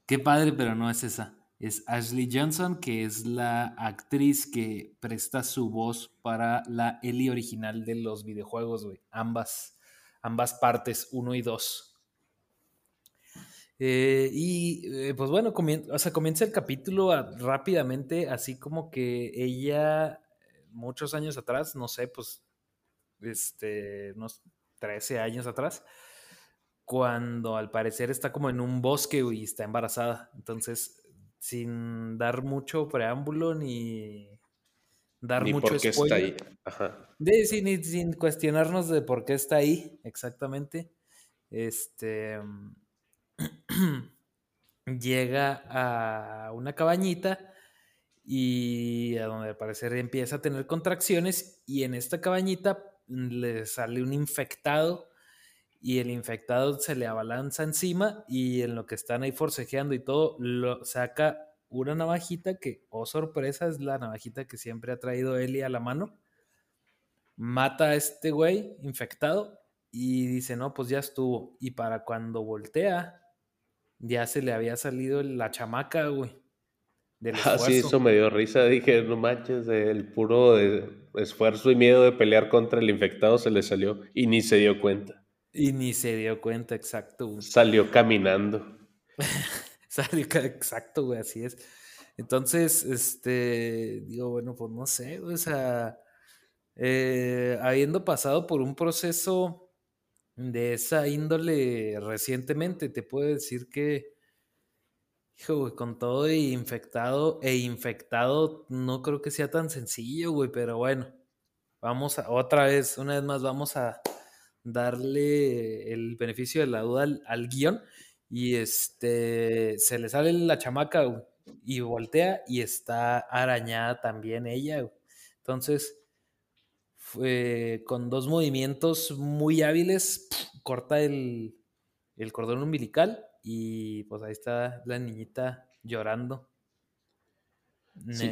Qué padre, pero no es esa. Es Ashley Johnson, que es la actriz que presta su voz para la Ellie original de los videojuegos, güey. Ambas, ambas partes, uno y dos. Eh, y eh, pues bueno, comien- o sea, comienza el capítulo rápidamente, así como que ella, muchos años atrás, no sé, pues, este, unos 13 años atrás, cuando al parecer está como en un bosque y está embarazada. Entonces, sin dar mucho preámbulo ni dar Ni mucho por qué está spoiler. ahí. Ajá. De, sí, ni- sin cuestionarnos de por qué está ahí exactamente. Este <clears throat> llega a una cabañita y a donde al parecer empieza a tener contracciones y en esta cabañita le sale un infectado y el infectado se le abalanza encima y en lo que están ahí forcejeando y todo, lo saca una navajita que, oh sorpresa, es la navajita que siempre ha traído Eli a la mano. Mata a este güey infectado y dice, no, pues ya estuvo. Y para cuando voltea, ya se le había salido la chamaca, güey. Del Ah, sí, eso me dio risa. Dije, no manches, el puro esfuerzo y miedo de pelear contra el infectado se le salió y ni se dio cuenta. Y ni se dio cuenta, exacto. güey. <laughs> Salió caminando. Salió exacto, güey, así es. Entonces, este, digo, bueno, pues no sé, güey, o sea, eh, habiendo pasado por un proceso de esa índole recientemente, te puedo decir que, hijo, güey, con todo e infectado e infectado, no creo que sea tan sencillo, güey, pero bueno, vamos a, otra vez, una vez más, vamos a darle el beneficio de la duda al, al guion y este, se le sale la chamaca güey, y voltea y está arañada también ella. güey. Entonces, fue, con dos movimientos muy hábiles, corta el, el cordón umbilical y pues ahí está la niñita llorando. Sí.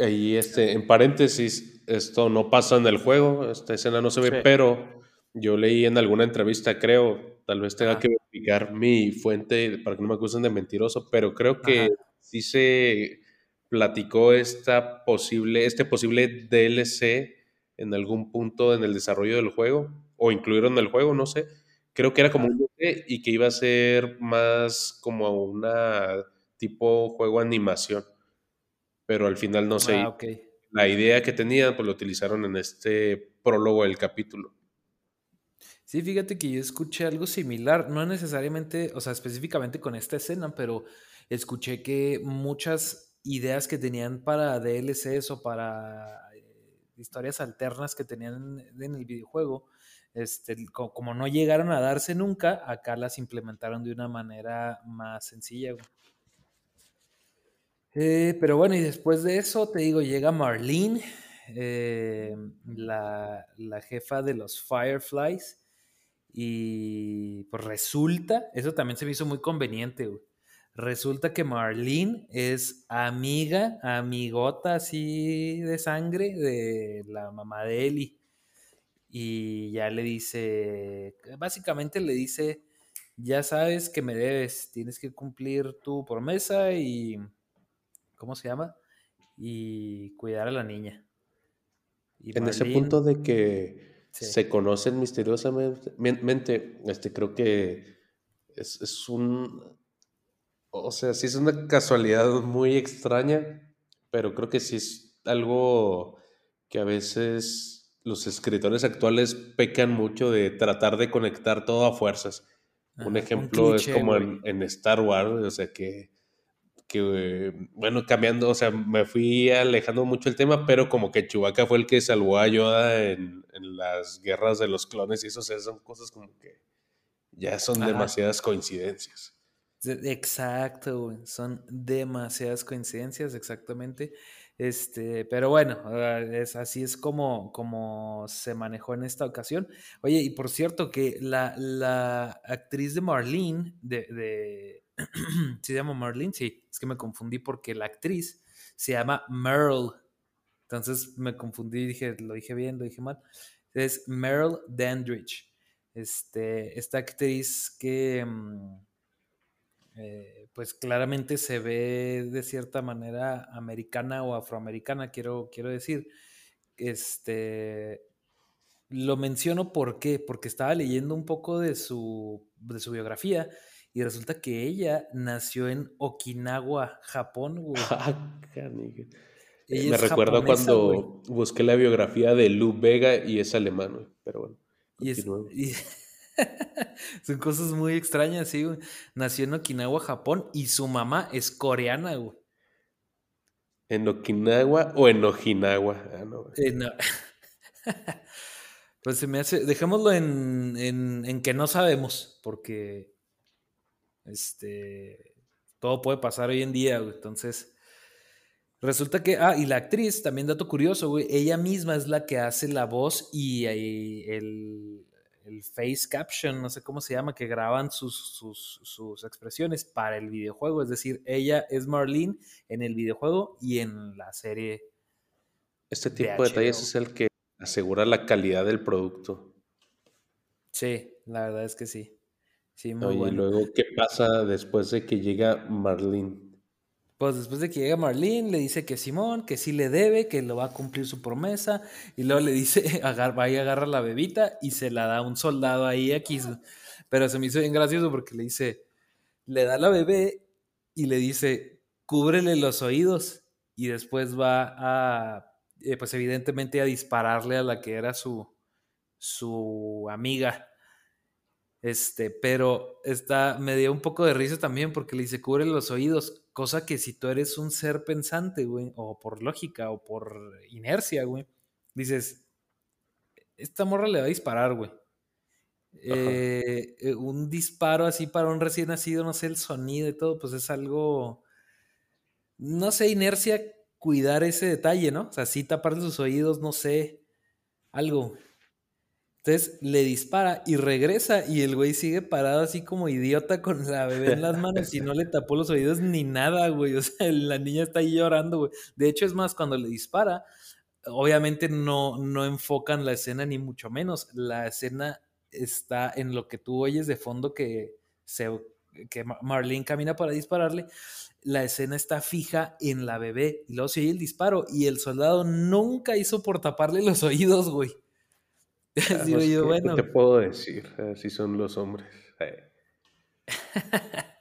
Ahí, este, en paréntesis, esto no pasa en el juego, esta escena no se ve, Sí. pero yo leí en alguna entrevista, creo, tal vez tenga Ajá. que verificar mi fuente para que no me acusen de mentiroso, pero creo que Ajá. sí se platicó esta posible, este posible DLC en algún punto en el desarrollo del juego, o incluirlo en el juego, no sé. Creo que era como un DLC y que iba a ser más como una tipo juego animación, pero al final no sé. Ah. La idea que tenían, pues lo utilizaron en este prólogo del capítulo. Sí, fíjate que yo escuché algo similar, no necesariamente, o sea, específicamente con esta escena, pero escuché que muchas ideas que tenían para DLCs o para eh, historias alternas que tenían en, el videojuego, este, co- como no llegaron a darse nunca, acá las implementaron de una manera más sencilla. Eh, pero bueno, y después de eso, te digo, llega Marlene, eh, la, la jefa de los Fireflies, y pues resulta, eso también se me hizo muy conveniente, güey. Resulta que Marlene es amiga, amigota así de sangre de la mamá de Ellie. Y ya le dice, básicamente le dice, ya sabes que me debes, tienes que cumplir tu promesa y, ¿cómo se llama? Y cuidar a la niña. Y En ese punto de que sí, se conocen misteriosamente, men- mente, este, creo que es, es un, o sea, sí es una casualidad muy extraña, pero creo que sí es algo que a veces los escritores actuales pecan mucho de tratar de conectar todo a fuerzas. Un ejemplo es como en, en Star Wars, o sea, que, que, bueno, cambiando, o sea, me fui alejando mucho el tema, pero como que Chewbacca fue el que salvó a Yoda en, en las guerras de los clones y eso, o sea, son cosas como que ya son Ajá. demasiadas coincidencias. De- Exacto, güey. Son demasiadas coincidencias, exactamente. Este, pero bueno, ah, es, así es como, como se manejó en esta ocasión. Oye, y por cierto, que la, la actriz de Marlene, de, de ¿sí <clears throat> se llama Marlene? Sí, es que me confundí porque la actriz se llama Meryl. Entonces me confundí dije, lo dije bien, lo dije mal. Es Meryl Dandridge. Este, esta actriz que. mm, eh, pues claramente se ve de cierta manera americana o afroamericana, quiero, quiero decir. Este, lo menciono porque estaba leyendo un poco de su, de su biografía y resulta que ella nació en Okinawa, Japón, <laughs> güey. Ah. Eh, me recuerdo güey. cuando busqué la biografía de Lou Vega y es alemán, güey, pero bueno, Y es... y- <laughs> Son cosas muy extrañas, sí, güey. Nació en Okinawa, Japón, y su mamá es coreana, güey. ¿En Okinawa o en Ojinawa? Ah, no. Eh, no. <laughs> Pues se me hace, dejémoslo en, en, en que no sabemos, porque este, todo puede pasar hoy en día, güey. Entonces, resulta que, ah, y la actriz, también dato curioso, güey, ella misma es la que hace la voz y, el, el face caption, no sé cómo se llama, que graban sus, sus, sus expresiones para el videojuego. Es decir, ella es Marlene en el videojuego y en la serie Este de tipo de detalles HBO. es el que asegura la calidad del producto. Sí, la verdad es que sí. Sí, muy Oye, y luego, ¿qué pasa después de que llega Marlene? Pues después de que llega Marlene, le dice que Simón, que sí le debe, que lo va a cumplir su promesa. Y luego le dice, <laughs> agar, va y agarra la bebita y se la da a un soldado ahí X. Pero se me hizo bien gracioso porque le dice, le da la bebé y le dice, cúbrele los oídos. Y después va a, eh, pues evidentemente a dispararle a la que era su, su amiga. Este, pero está, me dio un poco de risa también porque le dice cubre los oídos, cosa que si tú eres un ser pensante, güey, o por lógica o por inercia, güey, dices, esta morra le va a disparar, güey. Eh, eh, un disparo así para un recién nacido, no sé, el sonido y todo, pues es algo, no sé, inercia, cuidar ese detalle, ¿no? O sea, sí taparle sus oídos, no sé, algo. Entonces le dispara y regresa y el güey sigue parado así como idiota con la bebé en las <laughs> manos y no le tapó los oídos ni nada, güey. O sea, la niña está ahí llorando, güey. De hecho, es más, cuando le dispara, obviamente no, no enfocan la escena ni mucho menos. La escena está en lo que tú oyes de fondo que, se, que Marlene camina para dispararle. La escena está fija en la bebé y luego se oye el disparo y el soldado nunca hizo por taparle los oídos, güey. <laughs> Yo, ¿qué, qué te puedo decir? Así son los hombres. <laughs>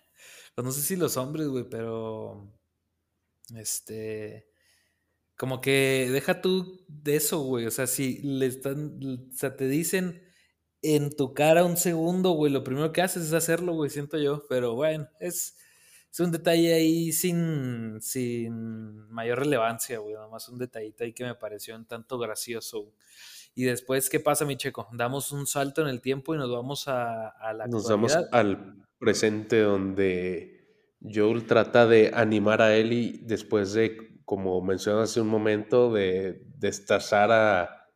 Pues no sé si los hombres, güey, pero este, como que deja tú de eso, güey, o sea, si le están, o sea, te dicen en tu cara un segundo, güey, lo primero que haces es hacerlo, güey, siento yo, pero bueno, es, es un detalle ahí sin, sin mayor relevancia, güey, nomás un detallito ahí que me pareció un tanto gracioso. güey. Y después, ¿qué pasa, mi checo? Damos un salto en el tiempo y nos vamos a, a la Nos vamos al presente donde Joel trata de animar a Ellie después de, como mencionas hace un momento, de destazar a,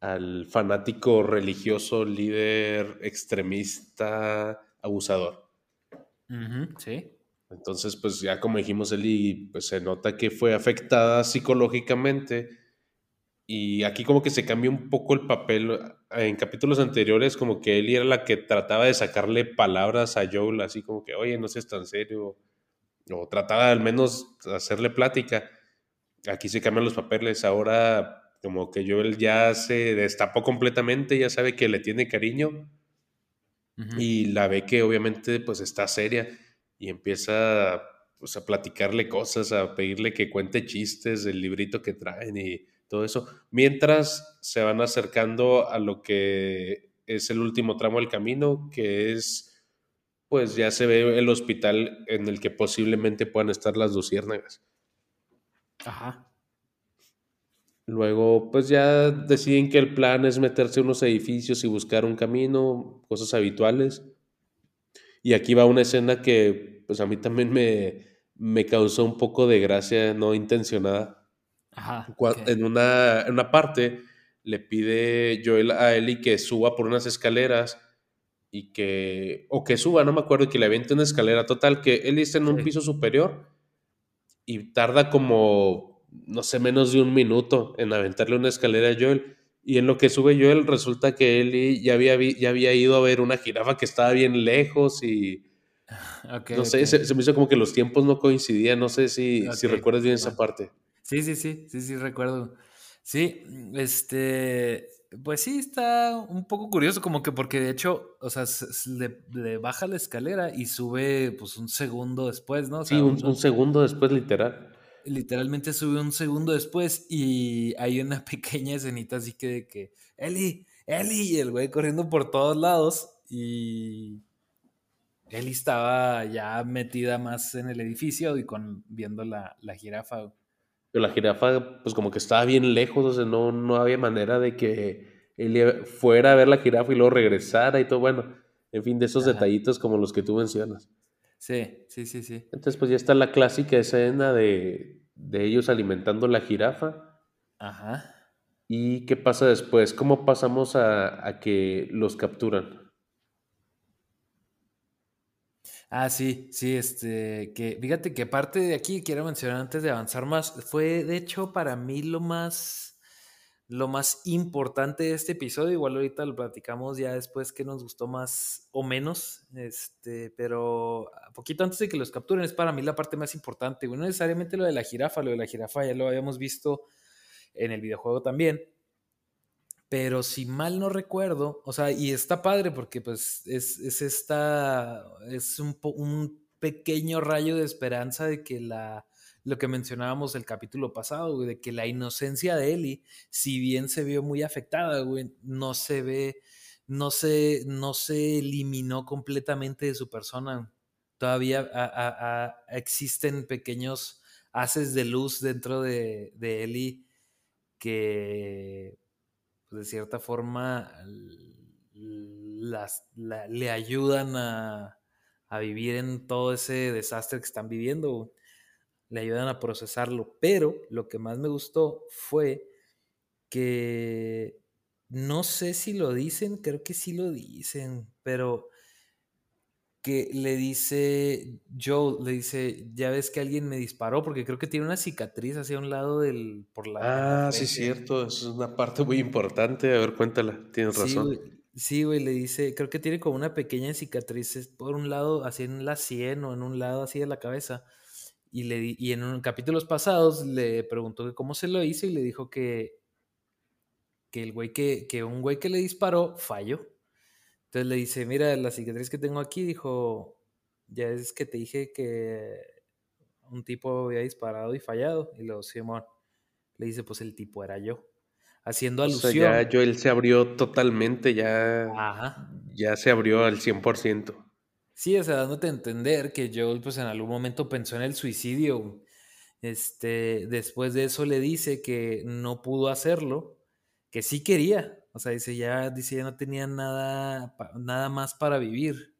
al fanático religioso, líder extremista, abusador. sí. Entonces, pues ya como dijimos, Ellie pues, se nota que fue afectada psicológicamente y aquí como que se cambia un poco el papel. En capítulos anteriores como que Ellie era la que trataba de sacarle palabras a Joel, así como que, oye, no seas tan serio. O trataba al menos de hacerle plática. Aquí se cambian los papeles. Ahora como que Joel ya se destapó completamente, ya sabe que le tiene cariño. Y la ve que obviamente pues está seria y empieza pues, a platicarle cosas, a pedirle que cuente chistes del librito que traen y todo eso, mientras se van acercando a lo que es el último tramo del camino, que es, pues ya se ve el hospital en el que posiblemente puedan estar las luciérnagas. Ajá. Luego, pues ya deciden que el plan es meterse a unos edificios y buscar un camino, cosas habituales. Y aquí va una escena que, pues a mí también me, me causó un poco de gracia no intencionada en, una, en una parte le pide Joel a Ellie que suba por unas escaleras y que, o que suba, no me acuerdo, que le aviente una escalera. Total, que Ellie está en un piso superior y tarda como, no sé, menos de un minuto en aventarle una escalera a Joel. Y en lo que sube Joel resulta que Ellie ya había, ya había ido a ver una jirafa que estaba bien lejos y... <laughs> no sé, se, me hizo como que los tiempos no coincidían, no sé si, si recuerdas bien esa parte. Sí, sí, sí, sí, sí, recuerdo. Sí, este, pues sí, está un poco curioso, como que porque de hecho, o sea, le, baja la escalera y sube pues un segundo después, ¿no? sí, un, segundo después, literal. Literalmente sube un segundo después y hay una <laughs> pequeña escenita así que de que, Eli, Eli, y el güey corriendo por todos lados y Eli estaba ya metida más en el edificio y con viendo la, la jirafa. Pero la jirafa, pues como que estaba bien lejos, o sea, no, no había manera de que él fuera a ver la jirafa y luego regresara y todo. Bueno, en fin, de esos detallitos como los que tú mencionas. Sí, sí, sí, sí. Entonces, pues ya está la clásica escena de, de ellos alimentando la jirafa. Ajá. ¿Y qué pasa después? ¿Cómo pasamos a, a que los capturan? Ah, sí, sí, este, que fíjate que parte de aquí quiero mencionar antes de avanzar más, fue de hecho para mí lo más, lo más importante de este episodio, igual ahorita lo platicamos ya después que nos gustó más o menos, este, pero poquito antes de que los capturen es para mí la parte más importante, no necesariamente lo de la jirafa, lo de la jirafa ya lo habíamos visto en el videojuego también, pero si mal no recuerdo, o sea, y está padre porque pues es, es esta, es un, un, pequeño rayo de esperanza de que la, lo que mencionábamos el capítulo pasado, de que la inocencia de Ellie, si bien se vio muy afectada, güey, no se ve, no se, no se eliminó completamente de su persona. Todavía existen pequeños haces de luz dentro de, de Ellie que de cierta forma las, le ayudan a, vivir en todo ese desastre que están viviendo, le ayudan a procesarlo. Pero lo que más me gustó fue que no sé si lo dicen, creo que sí lo dicen, pero que le dice, Joe, le dice, ya ves que alguien me disparó, porque creo que tiene una cicatriz hacia un lado del, por la... Ah, sí, cierto, es una parte muy importante, a ver, cuéntala, tienes razón. sí, güey, le dice, creo que tiene como una pequeña cicatriz por un lado, así en la sien o en un lado así de la cabeza. Y, le, y en un, capítulos pasados le preguntó cómo se lo hizo y le dijo que, que el güey que, que un güey que le disparó falló. Entonces le dice, mira, la cicatriz que tengo aquí, dijo, ya es que te dije que un tipo había disparado y fallado. Y luego Simón le dice, pues el tipo era yo. Haciendo alusión. O sea, ya él se abrió totalmente, ya, ya se abrió al 100%. Sí, o sea, dándote a entender que Joel pues en algún momento pensó en el suicidio. Este, después de eso le dice que no pudo hacerlo, que sí quería, o sea, dice, ya, dice, ya no tenía nada, nada más para vivir.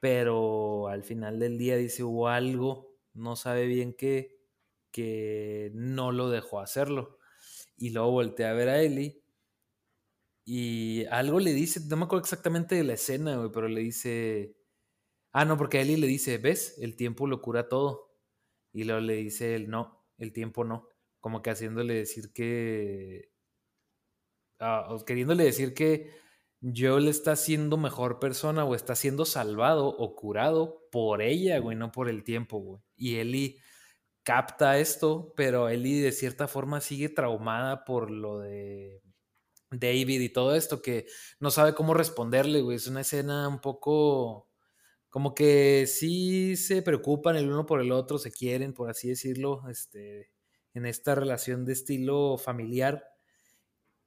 pero al final del día dice hubo algo, no sabe bien qué, que no lo dejó hacerlo. Y luego voltea a ver a Ellie y algo le dice, no me acuerdo exactamente de la escena, güey, pero le dice, ah, no, porque a Ellie le dice, ves, el tiempo lo cura todo. Y luego le dice él, no, el tiempo no. Como que haciéndole decir que, ah, queriéndole decir que Joel está siendo mejor persona o está siendo salvado o curado por ella, güey, no por el tiempo, güey. Y Ellie capta esto, pero Ellie de cierta forma sigue traumada por lo de David y todo esto, que no sabe cómo responderle, güey. Es una escena un poco como que sí se preocupan el uno por el otro, se quieren, por así decirlo, este, en esta relación de estilo familiar,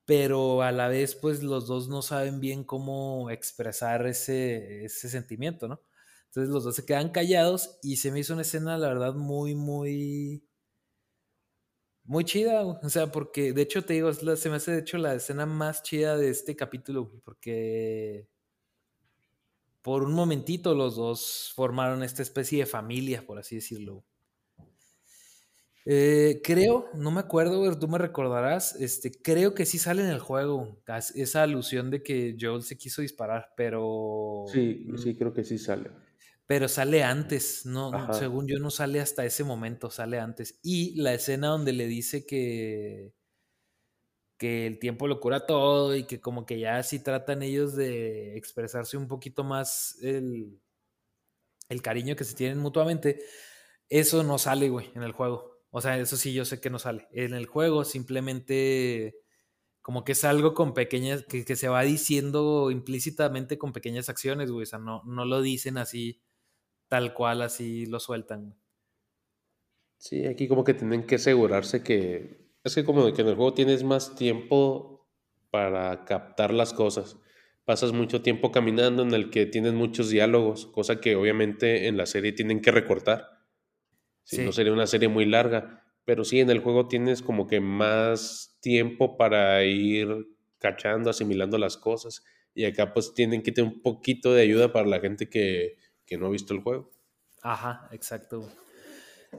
pero a la vez, pues los dos no saben bien cómo expresar ese, ese sentimiento, ¿no? Entonces los dos se quedan callados y se me hizo una escena, la verdad, muy, muy muy chida, o sea, porque de hecho te digo, se me hace de hecho la escena más chida de este capítulo, porque por un momentito los dos formaron esta especie de familia, por así decirlo. Eh, creo, no me acuerdo, tú me recordarás, este, creo que sí sale en el juego esa alusión de que Joel se quiso disparar, pero... Sí, sí, creo que sí sale pero sale antes, no, según yo no sale hasta ese momento, sale antes. Y la escena donde le dice que que el tiempo lo cura todo y que como que ya sí tratan ellos de expresarse un poquito más el, el cariño que se tienen mutuamente, eso no sale, güey, en el juego. O sea, eso sí yo sé que no sale. En el juego simplemente como que es algo con pequeñas, que, se va diciendo implícitamente con pequeñas acciones, güey. O sea, no, no lo dicen así tal cual así lo sueltan. Sí, aquí como que tienen que asegurarse que es que como que en el juego tienes más tiempo para captar las cosas. Pasas mucho tiempo caminando en el que tienes muchos diálogos, cosa que obviamente en la serie tienen que recortar. Si no sería una serie muy larga, pero sí en el juego tienes como que más tiempo para ir cachando, asimilando las cosas. Y acá pues tienen que tener un poquito de ayuda para la gente que, que no ha visto el juego. Ajá, exacto.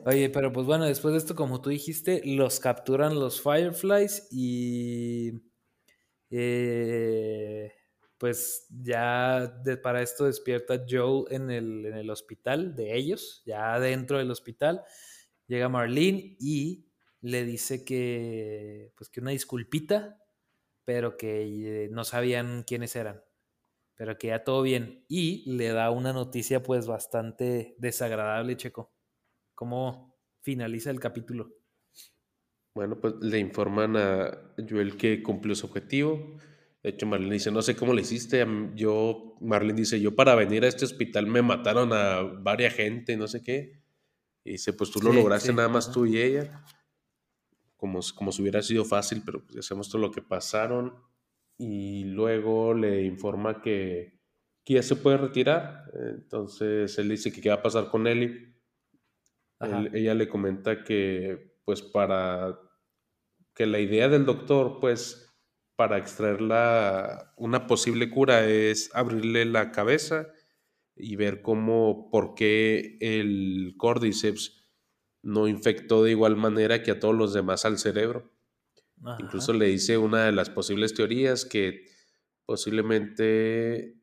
Oye, pero pues bueno, después de esto, como tú dijiste, los capturan los Fireflies y eh, pues ya para esto despierta Joe en el, en el, hospital de ellos, ya dentro del hospital. Llega Marlene y le dice que, pues que una disculpita, pero que eh, no sabían quiénes eran pero que ya todo bien. Y le da una noticia pues bastante desagradable, Checo. ¿Cómo finaliza el capítulo? Bueno, pues le informan a Joel que cumplió su objetivo. De hecho, Marlene dice, no sé cómo le hiciste. Yo, Marlene dice, yo para venir a este hospital me mataron a varias gente, no sé qué. Y dice, pues tú lo lograste nada más tú y ella. Como, como si hubiera sido fácil, pero pues hacemos todo lo que pasaron y luego le informa que, ya se puede retirar. Entonces él dice que qué va a pasar con Ellie. ella le comenta que pues para que la idea del doctor pues para extraer una posible cura es abrirle la cabeza y ver cómo, por qué el cordyceps no infectó de igual manera que a todos los demás al cerebro. Incluso le dice una de las posibles teorías que posiblemente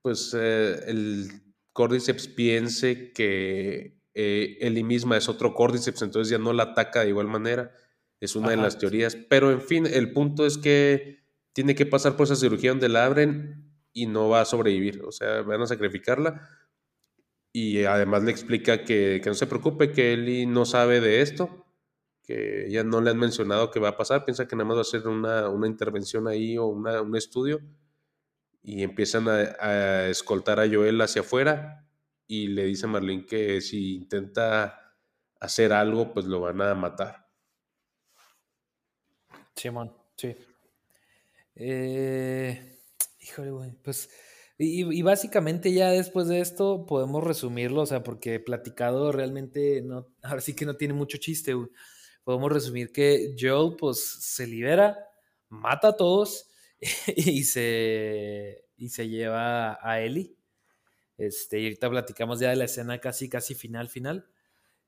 pues eh, el Cordyceps piense que eh, él misma es otro Cordyceps, entonces ya no la ataca de igual manera. Es una de las teorías. Pero en fin, el punto es que tiene que pasar por esa cirugía donde la abren y no va a sobrevivir. O sea, van a sacrificarla. Y además le explica que, que no se preocupe, que Eli no sabe de esto que ya no le han mencionado que va a pasar, piensa que nada más va a ser una, intervención ahí o un estudio y empiezan a, escoltar a Joel hacia afuera y le dice a Marlene que si intenta hacer algo, pues lo van a matar. Simón, sí. Eh, híjole, güey, pues... Y, básicamente ya después de esto podemos resumirlo, o sea, porque platicado realmente no, ahora sí que no tiene mucho chiste, güey podemos resumir que Joel pues se libera, mata a todos <laughs> y se, y se lleva a Ellie. Este, y ahorita platicamos ya de la escena casi, casi final, final.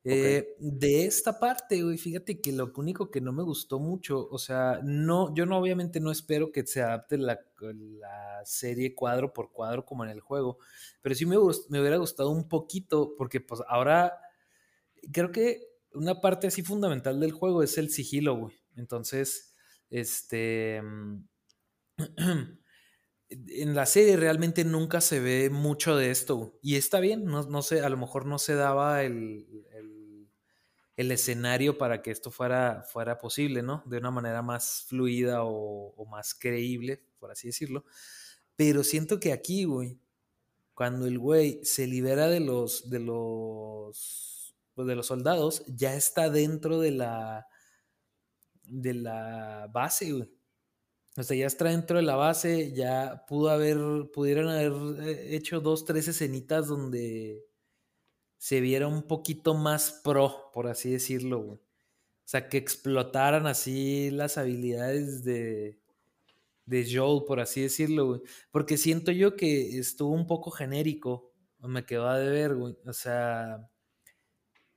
Eh, de esta parte, güey, fíjate que lo único que no me gustó mucho, o sea, no, yo no obviamente no espero que se adapte la, serie cuadro por cuadro como en el juego, pero sí me, me hubiera gustado un poquito, porque pues ahora creo que una parte así fundamental del juego es el sigilo, güey. Entonces, este... <clears throat> en la serie realmente nunca se ve mucho de esto. Y está bien, no, no sé, a lo mejor no se daba el, el, escenario para que esto fuera, fuera posible, ¿no? De una manera más fluida o, más creíble, por así decirlo. Pero siento que aquí, güey, cuando el güey se libera de los, de los, pues, de los soldados, ya está dentro de la, de la base, güey. O sea, ya está dentro de la base, ya pudo haber, pudieron haber eh, hecho dos, tres escenitas donde se viera un poquito más pro, por así decirlo, güey. O sea, que explotaran así las habilidades de, de Joel, por así decirlo, güey. Porque siento yo que estuvo un poco genérico, me quedó a deber, güey. O sea,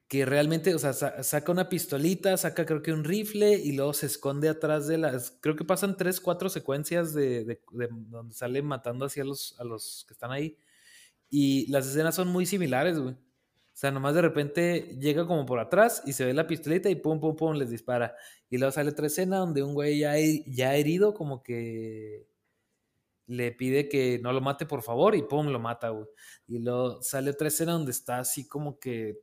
que realmente, o sea, saca una pistolita, saca creo que un rifle y luego se esconde atrás de las, creo que pasan tres, cuatro secuencias de, donde sale matando así a los, a los que están ahí. Y las escenas son muy similares, güey. Sea, nomás de repente llega como por atrás y se ve la pistolita y pum, pum, pum, les dispara. Y luego sale otra escena donde un güey ya, ya herido como que le pide que no lo mate por favor y pum, lo mata, güey. Y luego sale otra escena donde está así como que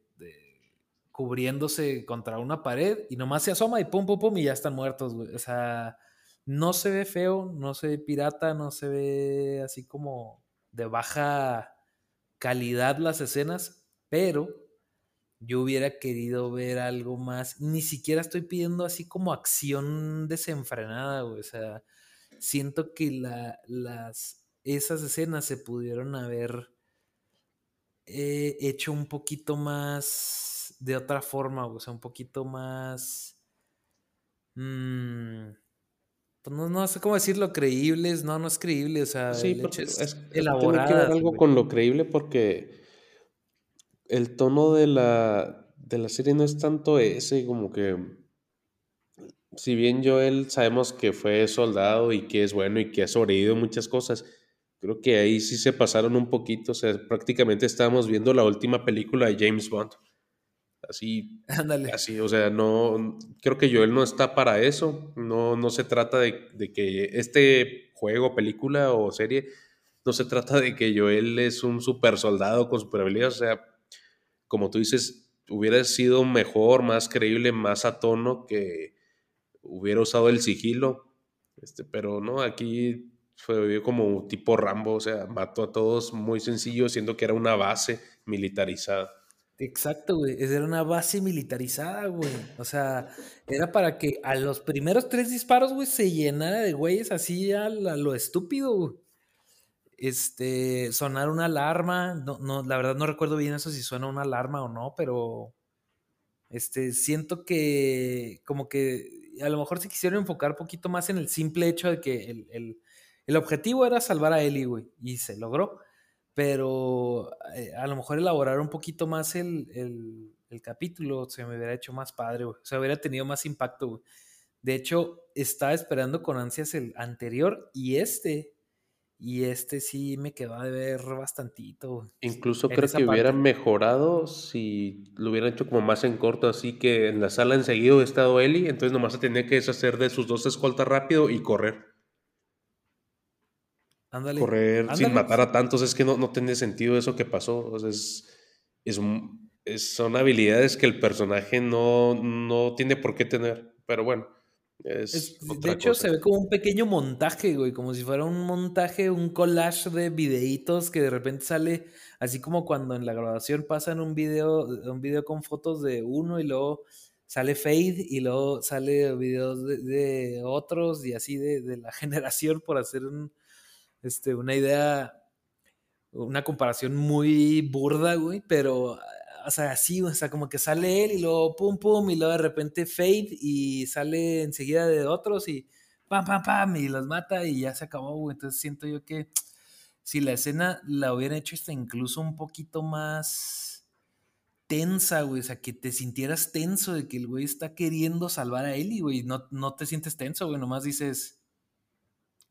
cubriéndose contra una pared y nomás se asoma y pum, pum, pum y ya están muertos, güey. O sea, no se ve feo, no se ve pirata, no se ve así como de baja calidad las escenas, pero yo hubiera querido ver algo más. Ni siquiera estoy pidiendo así como acción desenfrenada, güey. O sea, siento que la, las, esas escenas se pudieron haber eh, hecho un poquito más de otra forma, o sea, un poquito más... Mmm, no, no, sé cómo decirlo, creíbles, no, no es creíble, o sea, sí, el es, es elaborado. que ver algo con lo creíble porque el tono de la, de la serie no es tanto ese, como que si bien Joel sabemos que fue soldado y que es bueno y que ha sobrevivido muchas cosas, creo que ahí sí se pasaron un poquito, o sea, prácticamente estábamos viendo la última película de James Bond. Así, <laughs> así, o sea, no, creo que Joel no está para eso, no, no se trata de, que este juego, película o serie, no se trata de que Joel es un super soldado con super habilidades, o sea, como tú dices, hubiera sido mejor, más creíble, más a tono que hubiera usado el sigilo, este, pero no, aquí fue como tipo Rambo, o sea, mató a todos muy sencillo, siendo que era una base militarizada. Exacto, güey. Era una base militarizada, güey. O sea, era para que a los primeros tres disparos, güey, se llenara de güeyes así a, lo estúpido, güey. Este, sonar una alarma. No, no, la verdad no recuerdo bien eso si suena una alarma o no, pero este, siento que como que a lo mejor se quisieron enfocar un poquito más en el simple hecho de que el, el, el objetivo era salvar a Ellie, güey, y se logró pero eh, a lo mejor elaborar un poquito más el, el, capítulo se me hubiera hecho más padre, güey. O sea, hubiera tenido más impacto, güey. De hecho, estaba esperando con ansias el anterior y este. Y este sí me quedó de ver bastantito. Incluso creo que hubiera mejorado si lo hubieran hecho como más en corto, así que en la sala enseguida ha estado Eli, entonces nomás se tenía que deshacer de sus dos escoltas rápido y correr correr sin matar a tantos, es que no, no tiene sentido eso que pasó. es, es, son habilidades que el personaje no, no tiene por qué tener, pero bueno. Es de hecho, se ve como un pequeño montaje, güey, como si fuera un montaje, un collage de videitos que de repente sale, así como cuando en la grabación pasan un video, un video con fotos de uno y luego sale Fade y luego sale videos de, de otros y así de, de la <laughs> generación por hacer un, este, una idea, una comparación muy burda, güey, pero, o sea, así, o sea, como que sale él y luego pum, pum, y luego de repente fade y sale enseguida de otros y pam, pam, pam, y los mata y ya se acabó, güey. Entonces siento yo que si la escena la hubieran hecho incluso un poquito más tensa, güey. O sea, que te sintieras tenso de que el güey está queriendo salvar a Ellie, güey. No, no te sientes tenso, güey. Nomás dices.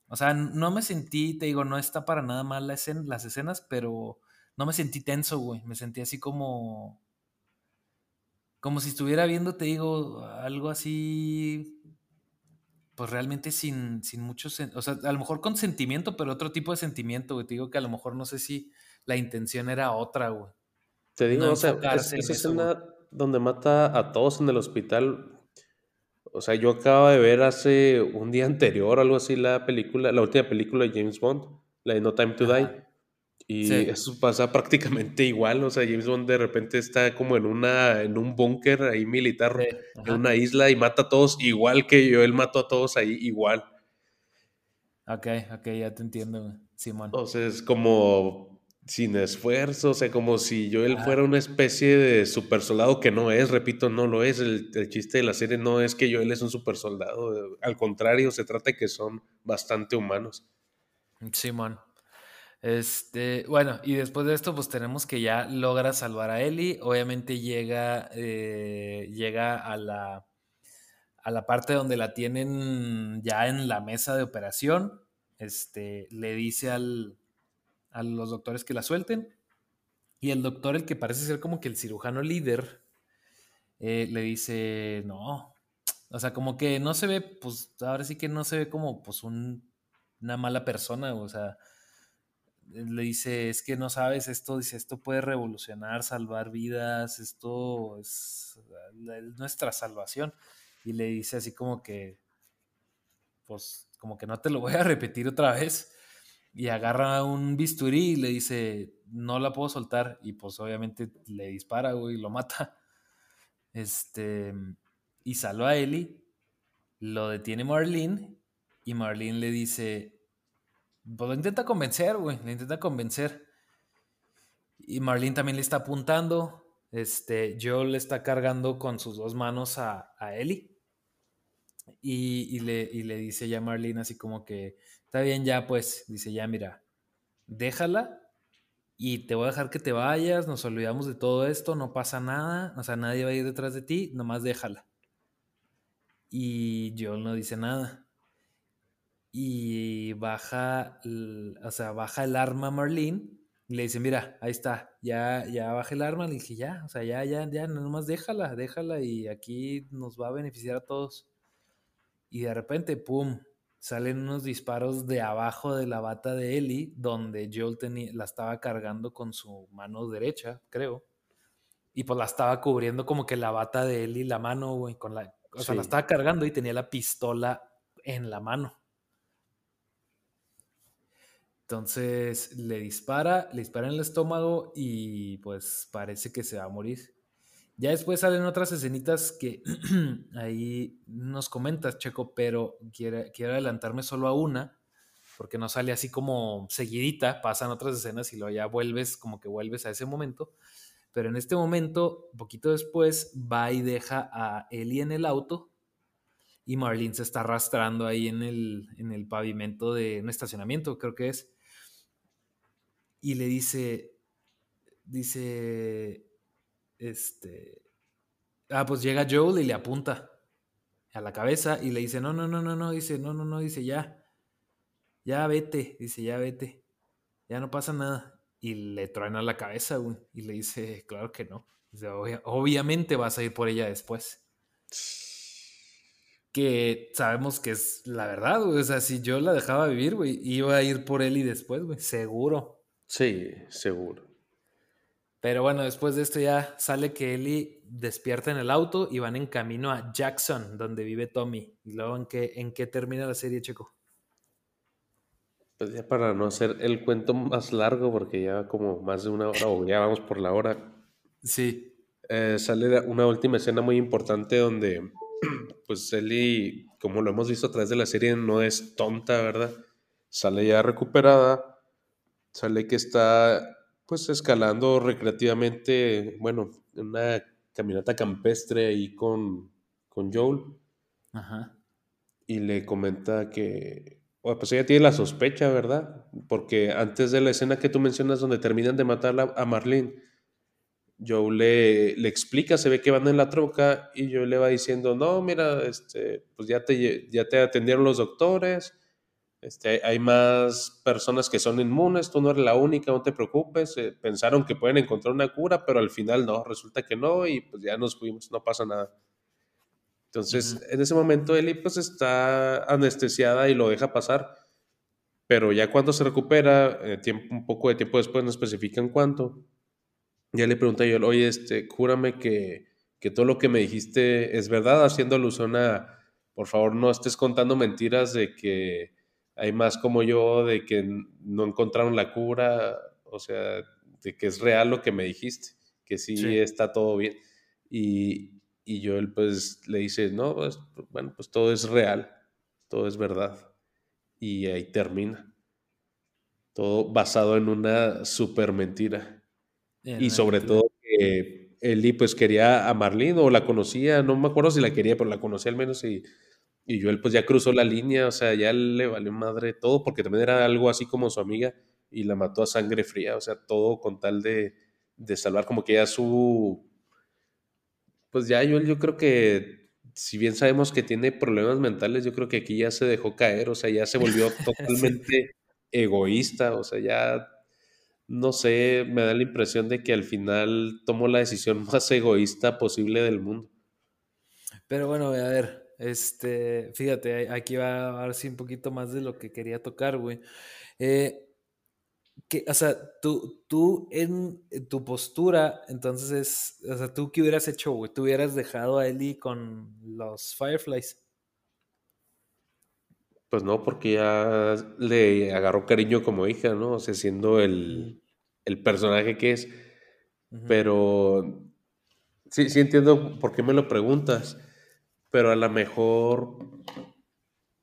O sea, no me sentí, te digo, no está para nada mal la las escenas, pero no me sentí tenso, güey. Me sentí así como. Como si estuviera viendo, te digo, algo así pues realmente sin, sin mucho, o sea, a lo mejor con sentimiento, pero otro tipo de sentimiento, güey. Te digo que a lo mejor no sé si la intención era otra, güey. Te digo, o sea, esa escena donde mata a todos en el hospital, o sea, yo acabo de ver hace un día <laughs> anterior, algo así, la película, la última película de James Bond, la de No Time to Die. Y eso pasa prácticamente igual, o sea, James Bond de repente está como en una en un búnker ahí militar en una isla y mata a todos igual que yo, él mató a todos ahí igual. Ok, ok, ya te entiendo, Simón. Entonces, como sin esfuerzo, o sea, como si yo él fuera una especie de super soldado que no es, repito, no lo es. El, el, chiste de la serie no es que yo él es un super soldado, al contrario, se trata de que son bastante humanos. Simón. Este, bueno, y después de esto, pues tenemos que ya logra salvar a Ellie. Obviamente llega, eh, llega a la, a la parte donde la tienen ya en la mesa de operación. Este, le dice al, a los doctores que la suelten. Y el doctor, el que parece ser como que el cirujano líder, eh, le dice, no. O sea, como que no se ve, pues ahora sí que no se ve como pues un, una mala persona. O sea, le dice, es que no sabes esto, dice, esto puede revolucionar, salvar vidas, esto es, nuestra salvación. Y le dice así como que, pues como que no te lo voy a repetir otra vez. Y agarra un bisturí y le dice, no la puedo soltar. Y pues obviamente le dispara, güey, y lo mata. Este, y salva a Ellie, lo detiene Marlene y Marlene le dice, pues lo intenta convencer, güey. Le intenta convencer. Y Marlene también le está apuntando. Este, Joel le está cargando con sus dos manos a, a Ellie. Y, le, le dice ya Marlene así como que, está bien ya, pues, dice ya, mira, déjala y te voy a dejar que te vayas, nos olvidamos de todo esto, no pasa nada, o sea, nadie va a ir detrás de ti, nomás déjala. Y Joel no dice nada y baja, o sea, baja el arma Marlene y le dice, mira, ahí está, ya, ya baja el arma. Le dije, ya, o sea, ya, ya, ya, nomás déjala, déjala y aquí nos va a beneficiar a todos. Y de repente, pum, salen unos disparos de abajo de la bata de Ellie, donde Joel la estaba cargando con su mano derecha, creo. Y pues la estaba cubriendo como que la bata de Ellie, la mano, güey, con la... O sea, la estaba cargando y tenía la pistola en la mano. Entonces le dispara, le dispara en el estómago y pues parece que se va a morir. Ya después salen otras escenitas que <clears throat> ahí nos comentas, Checo, pero quiero, quiero adelantarme solo a una, porque no sale así como seguidita, pasan otras escenas y luego ya vuelves, como que vuelves a ese momento. Pero en este momento, poquito después, va y deja a Ellie en el auto y Marlene se está arrastrando ahí en el, en el pavimento de un estacionamiento, creo que es y le dice, dice, este, ah, pues llega Joel y le apunta a la cabeza y le dice, no, no, no, no, no, dice, no, no, no, dice, ya, ya vete, dice, ya vete, ya no pasa nada. Y le truena la cabeza, y le dice, claro que no. Dice, obviamente vas a ir por ella después. Que sabemos que es la verdad, güey. O sea, si yo la dejaba vivir, güey, iba a ir por él y después, güey, seguro. Sí, seguro. Pero bueno, después de esto ya sale que Ellie despierta en el auto y van en camino a Jackson, donde vive Tommy. ¿Y luego en qué, en qué termina la serie, Checo? Pues ya para no hacer el cuento más largo, porque ya como más de una hora o ya vamos por la hora. Sí. Eh, sale una última escena muy importante donde <clears throat> pues Ellie, como lo hemos visto a través de la serie, no es tonta, ¿verdad? Sale ya recuperada Sale que está pues escalando recreativamente, bueno, una caminata campestre ahí con, con Joel. Ajá. Y le comenta que pues ella tiene la sospecha, ¿verdad? Porque antes de la escena que tú mencionas donde terminan de matar a Marlene, Joe le, le explica, se ve que van en la troca y Joe le va diciendo, no, mira, este, pues ya te, ya te atendieron los doctores, este, hay más personas que son inmunes, tú no eres la única, no te preocupes, eh, pensaron que pueden encontrar una cura, pero al final no, resulta que no y pues ya nos fuimos, no pasa nada. Entonces, en ese momento Eli pues está anestesiada y lo deja pasar, pero ya cuando se recupera, eh, tiempo, un poco de tiempo después, no especifican cuánto, ya le pregunté yo, oye, este, júrame que, que todo lo que me dijiste es verdad, haciendo alusión a, por favor, no estés contando mentiras de que hay más como yo, de que no encontraron la cura, o sea, de que es real lo que me dijiste, que sí, está todo bien. Y, y yo él pues le dice, no, pues, bueno, pues todo es real, todo es verdad. Y ahí termina. Todo basado en una super mentira y sobre todo que Eli pues quería a Marlene o la conocía, no me acuerdo si la quería, pero la conocía al menos y, y Joel pues ya cruzó la línea, o sea, ya le valió madre todo porque también era algo así como su amiga y la mató a sangre fría, o sea, todo con tal de, de salvar como que ya su... Pues ya Joel yo creo que si bien sabemos que tiene problemas mentales, yo creo que aquí ya se dejó caer, o sea, ya se volvió <laughs> totalmente egoísta, o sea, ya no sé, me da la impresión de que al final tomó la decisión <laughs> más egoísta posible del mundo. Pero bueno, a ver, este, fíjate, aquí va a ver si un poquito más de lo que quería tocar, güey. Eh, que, o sea, tú, tú en, tu postura, entonces es, o sea, ¿tú qué hubieras hecho, güey? ¿Tú hubieras dejado a Ellie con los Fireflies? Pues no, porque ya le agarró cariño como hija, ¿no? O sea, siendo el, personaje que es. Pero sí, sí entiendo por qué me lo preguntas. Pero a lo mejor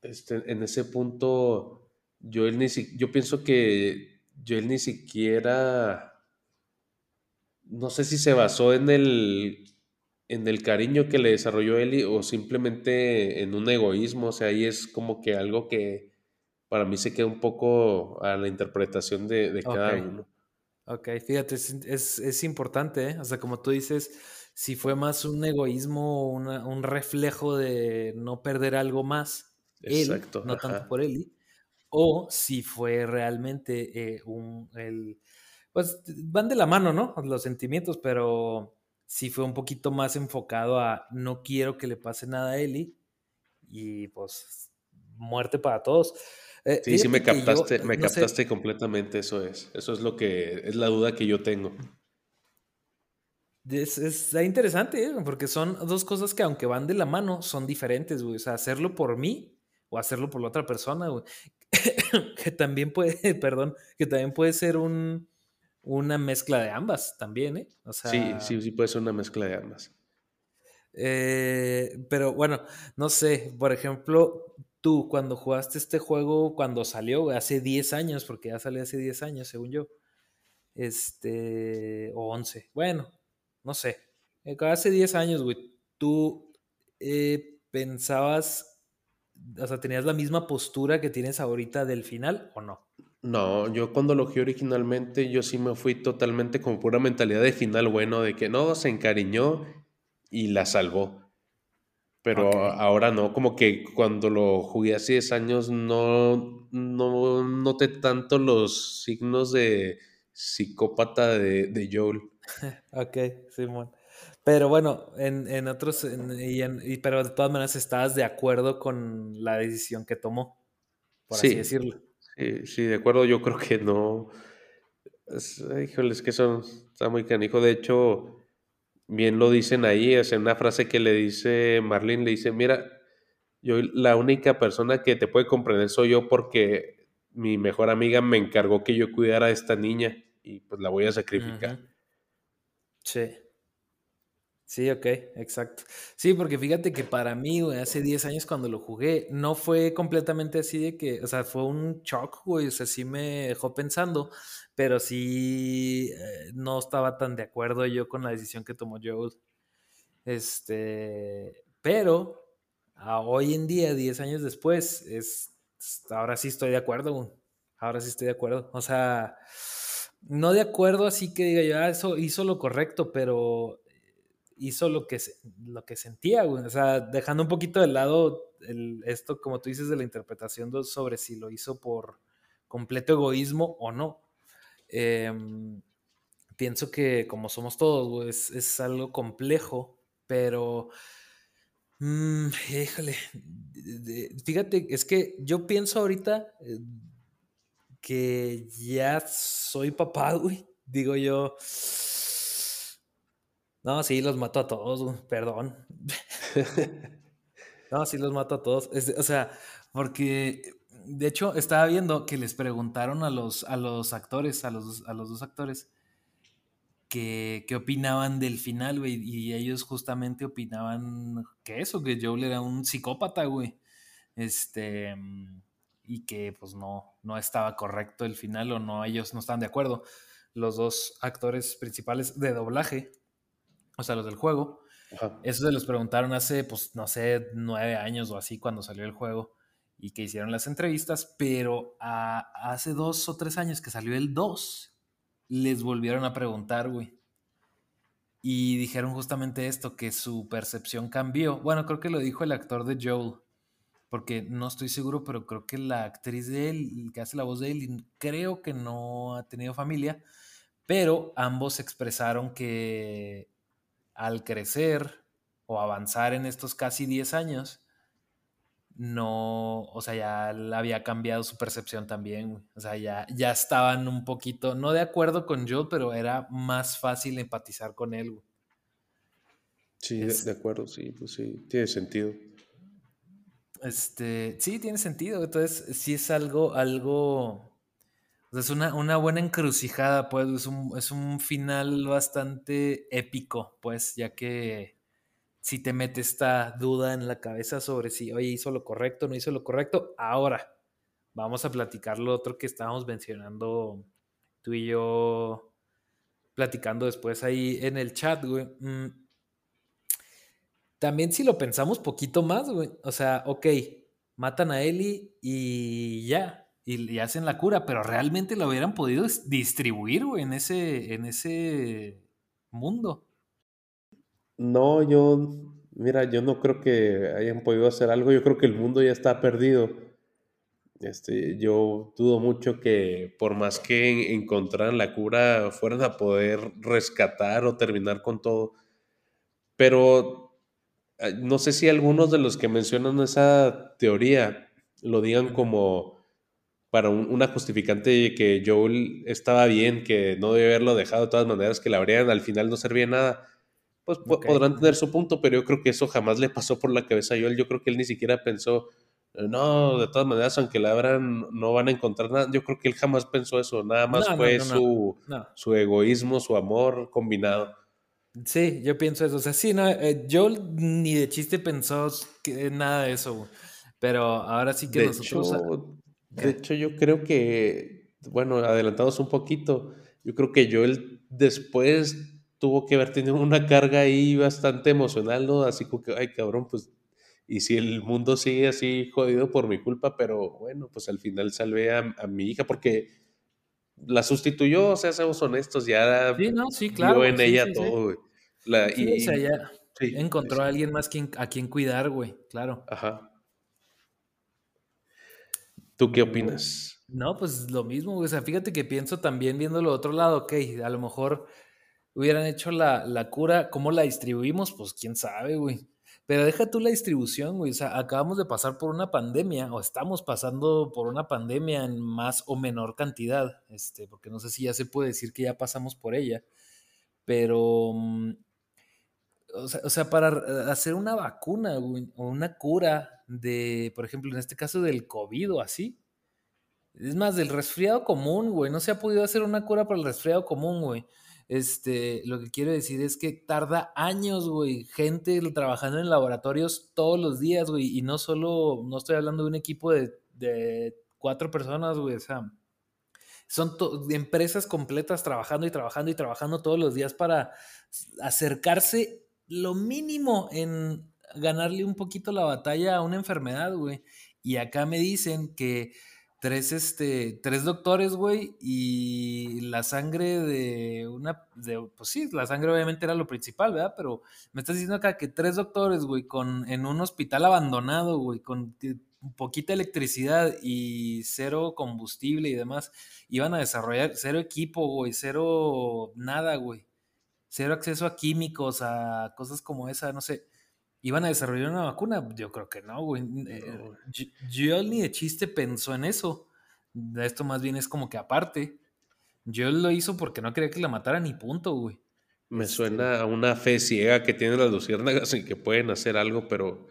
este, en ese punto yo, él ni yo pienso que yo él ni siquiera, no sé si se basó en el en el cariño que le desarrolló Eli o simplemente en un egoísmo. O sea, ahí es como que algo que para mí se queda un poco a la interpretación de, cada uno. Ok, fíjate, es, importante, ¿eh? O sea, como tú dices, si fue más un egoísmo, un reflejo de no perder algo más, Exacto, no tanto por Eli, o si fue realmente eh, un, el, pues van de la mano, ¿no? Los sentimientos, pero sí fue un poquito más enfocado a no quiero que le pase nada a Eli y pues muerte para todos. Eh, sí, sí me captaste, me captaste completamente, eso es. Eso es lo que es la duda que yo tengo. Es, es interesante, ¿eh? porque son dos cosas que aunque van de la mano, son diferentes, güey. O sea, hacerlo por mí o hacerlo por la otra persona, güey. <coughs> que también puede, <laughs> perdón, que también puede ser un, una mezcla de ambas también, ¿eh? sí, sí, sí puede ser una mezcla de ambas. Eh, pero bueno, no sé, por ejemplo, tú cuando jugaste este juego, cuando salió, hace 10 años, porque ya salió hace 10 años, según yo, este, o 11, bueno, no sé, eh, hace 10 años, güey, tú eh, pensabas, o sea, tenías la misma postura que tienes ahorita del final o no? No, yo cuando lo jugué originalmente, yo sí me fui totalmente con pura mentalidad de final bueno, de que no, se encariñó y la salvó. Pero ahora no, como que cuando lo jugué hace 10 años no, no noté tanto los signos de psicópata de, de Joel. <laughs> ok, Simón. Pero bueno, en, otros, y pero de todas maneras estabas de acuerdo con la decisión que tomó, por así decirlo. Sí, sí, de acuerdo, yo creo que no. Es, híjoles, que son, está muy canijo. De hecho, bien lo dicen ahí, es una frase que le dice Marlene, le dice, mira, yo la única persona que te puede comprender soy yo porque mi mejor amiga me encargó que yo cuidara a esta niña y pues la voy a sacrificar. Sí. Sí, ok, exacto. Sí, porque fíjate que para mí, hace 10 años cuando lo jugué, no fue completamente así de que, o sea, fue un shock, güey, o sea, sí me dejó pensando, pero sí eh, no estaba tan de acuerdo yo con la decisión que tomó Joe. Este, pero hoy en día, 10 años después, es ahora sí estoy de acuerdo, güey. Ahora sí estoy de acuerdo. O sea, no de acuerdo así que diga yo, ah, eso hizo lo correcto, pero hizo lo que, lo que sentía, güey. O sea, dejando un poquito de lado el, esto, como tú dices, de la interpretación sobre si lo hizo por completo egoísmo o no. Em, pienso que como somos todos, güey, es, algo complejo, pero... Mmm, fíjate, es que yo pienso ahorita eh, que ya soy papá, güey. Digo yo, no, sí, los mato a todos, perdón. <laughs> no, sí, los mato a todos. o sea, porque de hecho estaba viendo que les preguntaron a los, a los actores, a los, a los dos actores, que, qué opinaban del final, güey. Y ellos justamente opinaban que eso, que Joel era un psicópata, güey. Este. Y que pues no, no estaba correcto el final o no, ellos no estaban de acuerdo. Los dos actores principales de doblaje o sea, los del juego. Eso se los preguntaron hace, pues, no sé, nueve años o así cuando salió el juego y que hicieron las entrevistas, pero hace dos o tres años que salió el 2, les volvieron a preguntar, güey. Y dijeron justamente esto, que su percepción cambió. Bueno, creo que lo dijo el actor de Joel, porque no estoy seguro, pero creo que la actriz de él, que hace la voz de él, creo que no ha tenido familia, pero ambos expresaron que al crecer o avanzar en estos casi 10 años, no, o sea, ya había cambiado su percepción también, O sea, ya, ya estaban un poquito, no de acuerdo con Joe, pero era más fácil empatizar con él, Sí, de, acuerdo, sí, pues sí, tiene sentido. Este, sí, tiene sentido. Entonces, sí es algo, algo, es una, una, buena encrucijada, pues, es un, es un final bastante épico, pues, ya que si te mete esta duda en la cabeza sobre si, oye, hizo lo correcto, no hizo lo correcto. Ahora, vamos a platicar lo otro que estábamos mencionando tú y yo, platicando después ahí en el chat, güey. Mm, también si lo pensamos poquito más, güey. O sea, ok, matan a Eli y ya, y, hacen la cura, pero realmente lo hubieran podido distribuir, en ese, en ese mundo. No, yo, mira, yo no creo que hayan podido hacer algo, yo creo que el mundo ya está perdido. Este, yo dudo mucho que por más que encontraran la cura, fueran a poder rescatar o terminar con todo. Pero eh, no sé si algunos de los que mencionan esa teoría lo digan como para una justificante de que Joel estaba bien, que no debe haberlo dejado de todas maneras, que la habrían al final no servía nada, pues podrán tener su punto, pero yo creo que eso jamás le pasó por la cabeza a Joel. Yo creo que él ni siquiera pensó, no, de todas maneras, aunque la abran, no van a encontrar nada. Yo creo que él jamás pensó eso, nada más fue su, su egoísmo, su amor combinado. Sí, yo pienso eso. O sea, sí, no, eh, Joel ni de chiste pensó que, nada de eso, pero ahora sí que nosotros. De hecho, yo creo que, bueno, adelantados un poquito, yo creo que Joel después tuvo que haber tenido una carga ahí bastante emocional, ¿no? Así como que, ay, cabrón, pues, y si el mundo sigue así jodido por mi culpa, pero bueno, pues al final salvé a, mi hija porque la sustituyó, o sea, seamos honestos, ya sí, no, sí, claro, en ella todo, güey. y, o sea, ya encontró a alguien más quien, a quien cuidar, güey, claro. Ajá. ¿Tú qué opinas? No, pues lo mismo, o sea, fíjate que pienso también viéndolo de otro lado, ok, a lo mejor hubieran hecho la, la cura, ¿cómo la distribuimos? Pues quién sabe, güey. Pero deja tú la distribución, güey. O sea, acabamos de pasar por una pandemia, o estamos pasando por una pandemia en más o menor cantidad, este, porque no sé si ya se puede decir que ya pasamos por ella, pero, mm, o sea, para hacer una vacuna, o una cura de, por ejemplo, en este caso del COVID o así. Es más, del resfriado común, güey. No se ha podido hacer una cura para el resfriado común, güey. Este, lo que quiero decir es que tarda años, güey. Gente trabajando en laboratorios todos los días, güey. Y no solo, no estoy hablando de un equipo de, de cuatro personas, güey. O sea, son empresas completas trabajando y trabajando y trabajando todos los días para acercarse lo mínimo en ganarle un poquito la batalla a una enfermedad, güey. Y acá me dicen que tres, este, tres doctores, güey, y la sangre de una, de, pues sí, la sangre obviamente era lo principal, ¿verdad? Pero me estás diciendo acá que tres doctores, güey, con, en un hospital abandonado, güey, con poquita electricidad y cero combustible y demás, iban a desarrollar cero equipo, güey, cero nada, güey, cero acceso a químicos, a cosas como esa, no sé ¿Iban a desarrollar una vacuna? Yo creo que no, güey. Eh, yo ni de chiste pensó en eso. Esto más bien es como que aparte. Yo lo hizo porque no quería que la matara ni punto, güey. Me este suena a una fe ciega que tienen las luciérnagas y que pueden hacer algo, pero.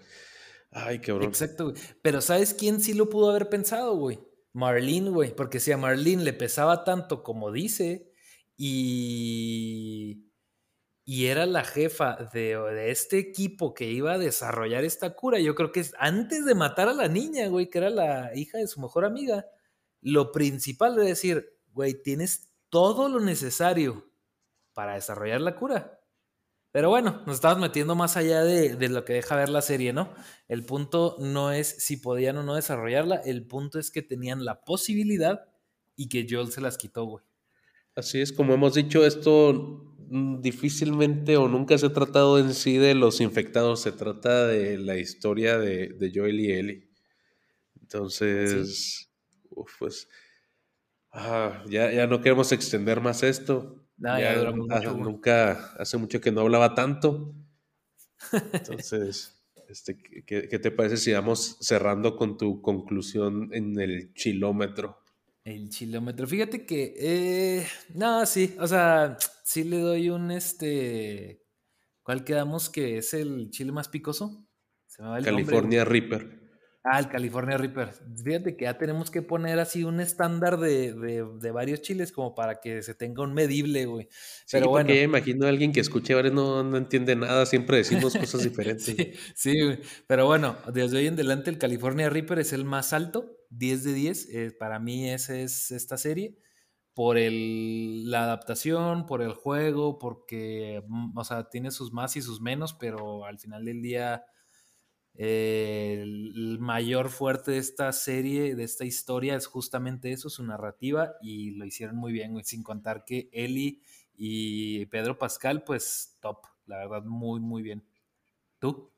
Ay, qué cabrón. Exacto, güey. Pero ¿sabes quién sí lo pudo haber pensado, güey? Marlene, güey. Porque si a Marlene le pesaba tanto como dice, y y era la jefa de, este equipo que iba a desarrollar esta cura. Yo creo que antes de matar a la niña, güey, que era la hija de su mejor amiga, lo principal de decir, güey, tienes todo lo necesario para desarrollar la cura. Pero bueno, nos estamos metiendo más allá de, de, lo que deja ver la serie, ¿no? El punto no es si podían o no desarrollarla, el punto es que tenían la posibilidad y que Joel se las quitó, güey. Así es, como hemos dicho, esto difícilmente o nunca se ha tratado en sí de los infectados, se trata de la historia de, Joel y Ellie. Entonces, pues ah, ya, ya, no queremos extender más esto. ya, nunca, hace mucho que no hablaba tanto. <laughs> Entonces, este, ¿qué, ¿qué, te parece si vamos cerrando con tu conclusión en el chilómetro? El chilómetro. Fíjate que, eh, no, sí, o sea, sí le doy un, este, ¿cuál quedamos que es el chile más picoso? Se me va el California Reaper. Ah, el California Reaper. Fíjate que ya tenemos que poner así un estándar de, de, varios chiles como para que se tenga un medible, güey. Pero sí, bueno. Porque imagino a alguien que escuche ahora no, no entiende nada, siempre decimos cosas diferentes. <laughs> sí, güey. Pero bueno, desde hoy en adelante el California Reaper es el más alto, 10 de 10. Eh, para mí esa es esta serie. Por el, la adaptación, por el juego, porque, mm, o sea, tiene sus más y sus menos, pero al final del día el mayor fuerte de esta serie, de esta historia, es justamente eso, su narrativa, y lo hicieron muy bien, sin contar que Eli y Pedro Pascal, pues top, la verdad, muy, muy bien. ¿Tú?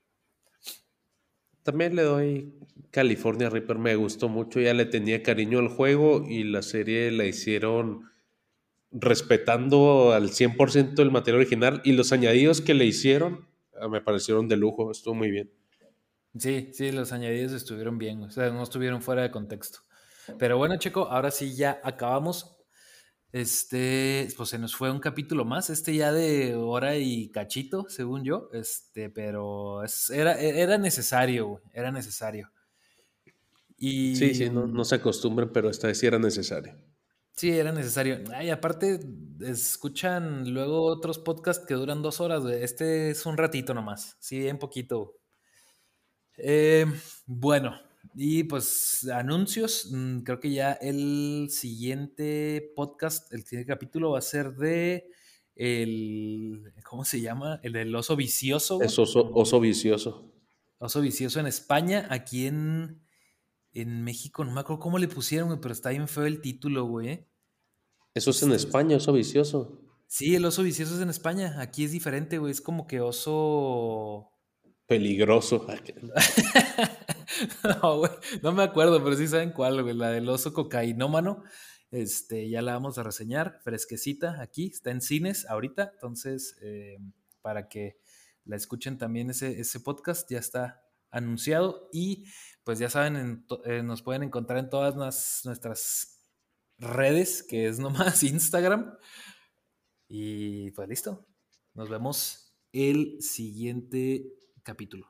También le doy California Reaper, me gustó mucho, ya le tenía cariño al juego y la serie la hicieron respetando al 100% el material original y los añadidos que le hicieron ah, me parecieron de lujo, estuvo muy bien. Sí, sí, los añadidos estuvieron bien, o sea, no estuvieron fuera de contexto. Pero bueno, Checo, ahora sí ya acabamos. Este, pues se nos fue un capítulo más, este ya de hora y cachito, según yo, este, pero era, era necesario, era necesario. Y, sí, sí, no, no se acostumbren, pero esta vez sí era necesario. Sí, era necesario. Ay, aparte, escuchan luego otros podcasts que duran dos horas, Este es un ratito nomás, sí, bien poquito. Eh, bueno, y pues anuncios. Mm, creo que ya el siguiente podcast, el siguiente capítulo va a ser de el. ¿Cómo se llama? El del oso vicioso. Es oso, oso vicioso. Oso vicioso en España. Aquí en, en México, no me acuerdo cómo le pusieron, pero está bien feo el título, güey. ¿eh? Eso es en este, España, oso vicioso. Sí, el oso vicioso es en España. Aquí es diferente, güey. Es como que oso peligroso. <laughs> no, me acuerdo, pero sí saben cuál, la del oso cocainómano. Este, ya la vamos a reseñar, fresquecita aquí, está en cines ahorita, entonces, eh, para que la escuchen también ese, ese podcast, ya está anunciado y pues ya saben, eh, nos pueden encontrar en todas nuestras redes, que es nomás <laughs> Instagram. Y pues listo, nos vemos el siguiente capítulo.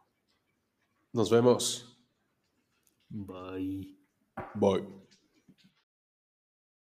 Nos vemos. Bye. Bye.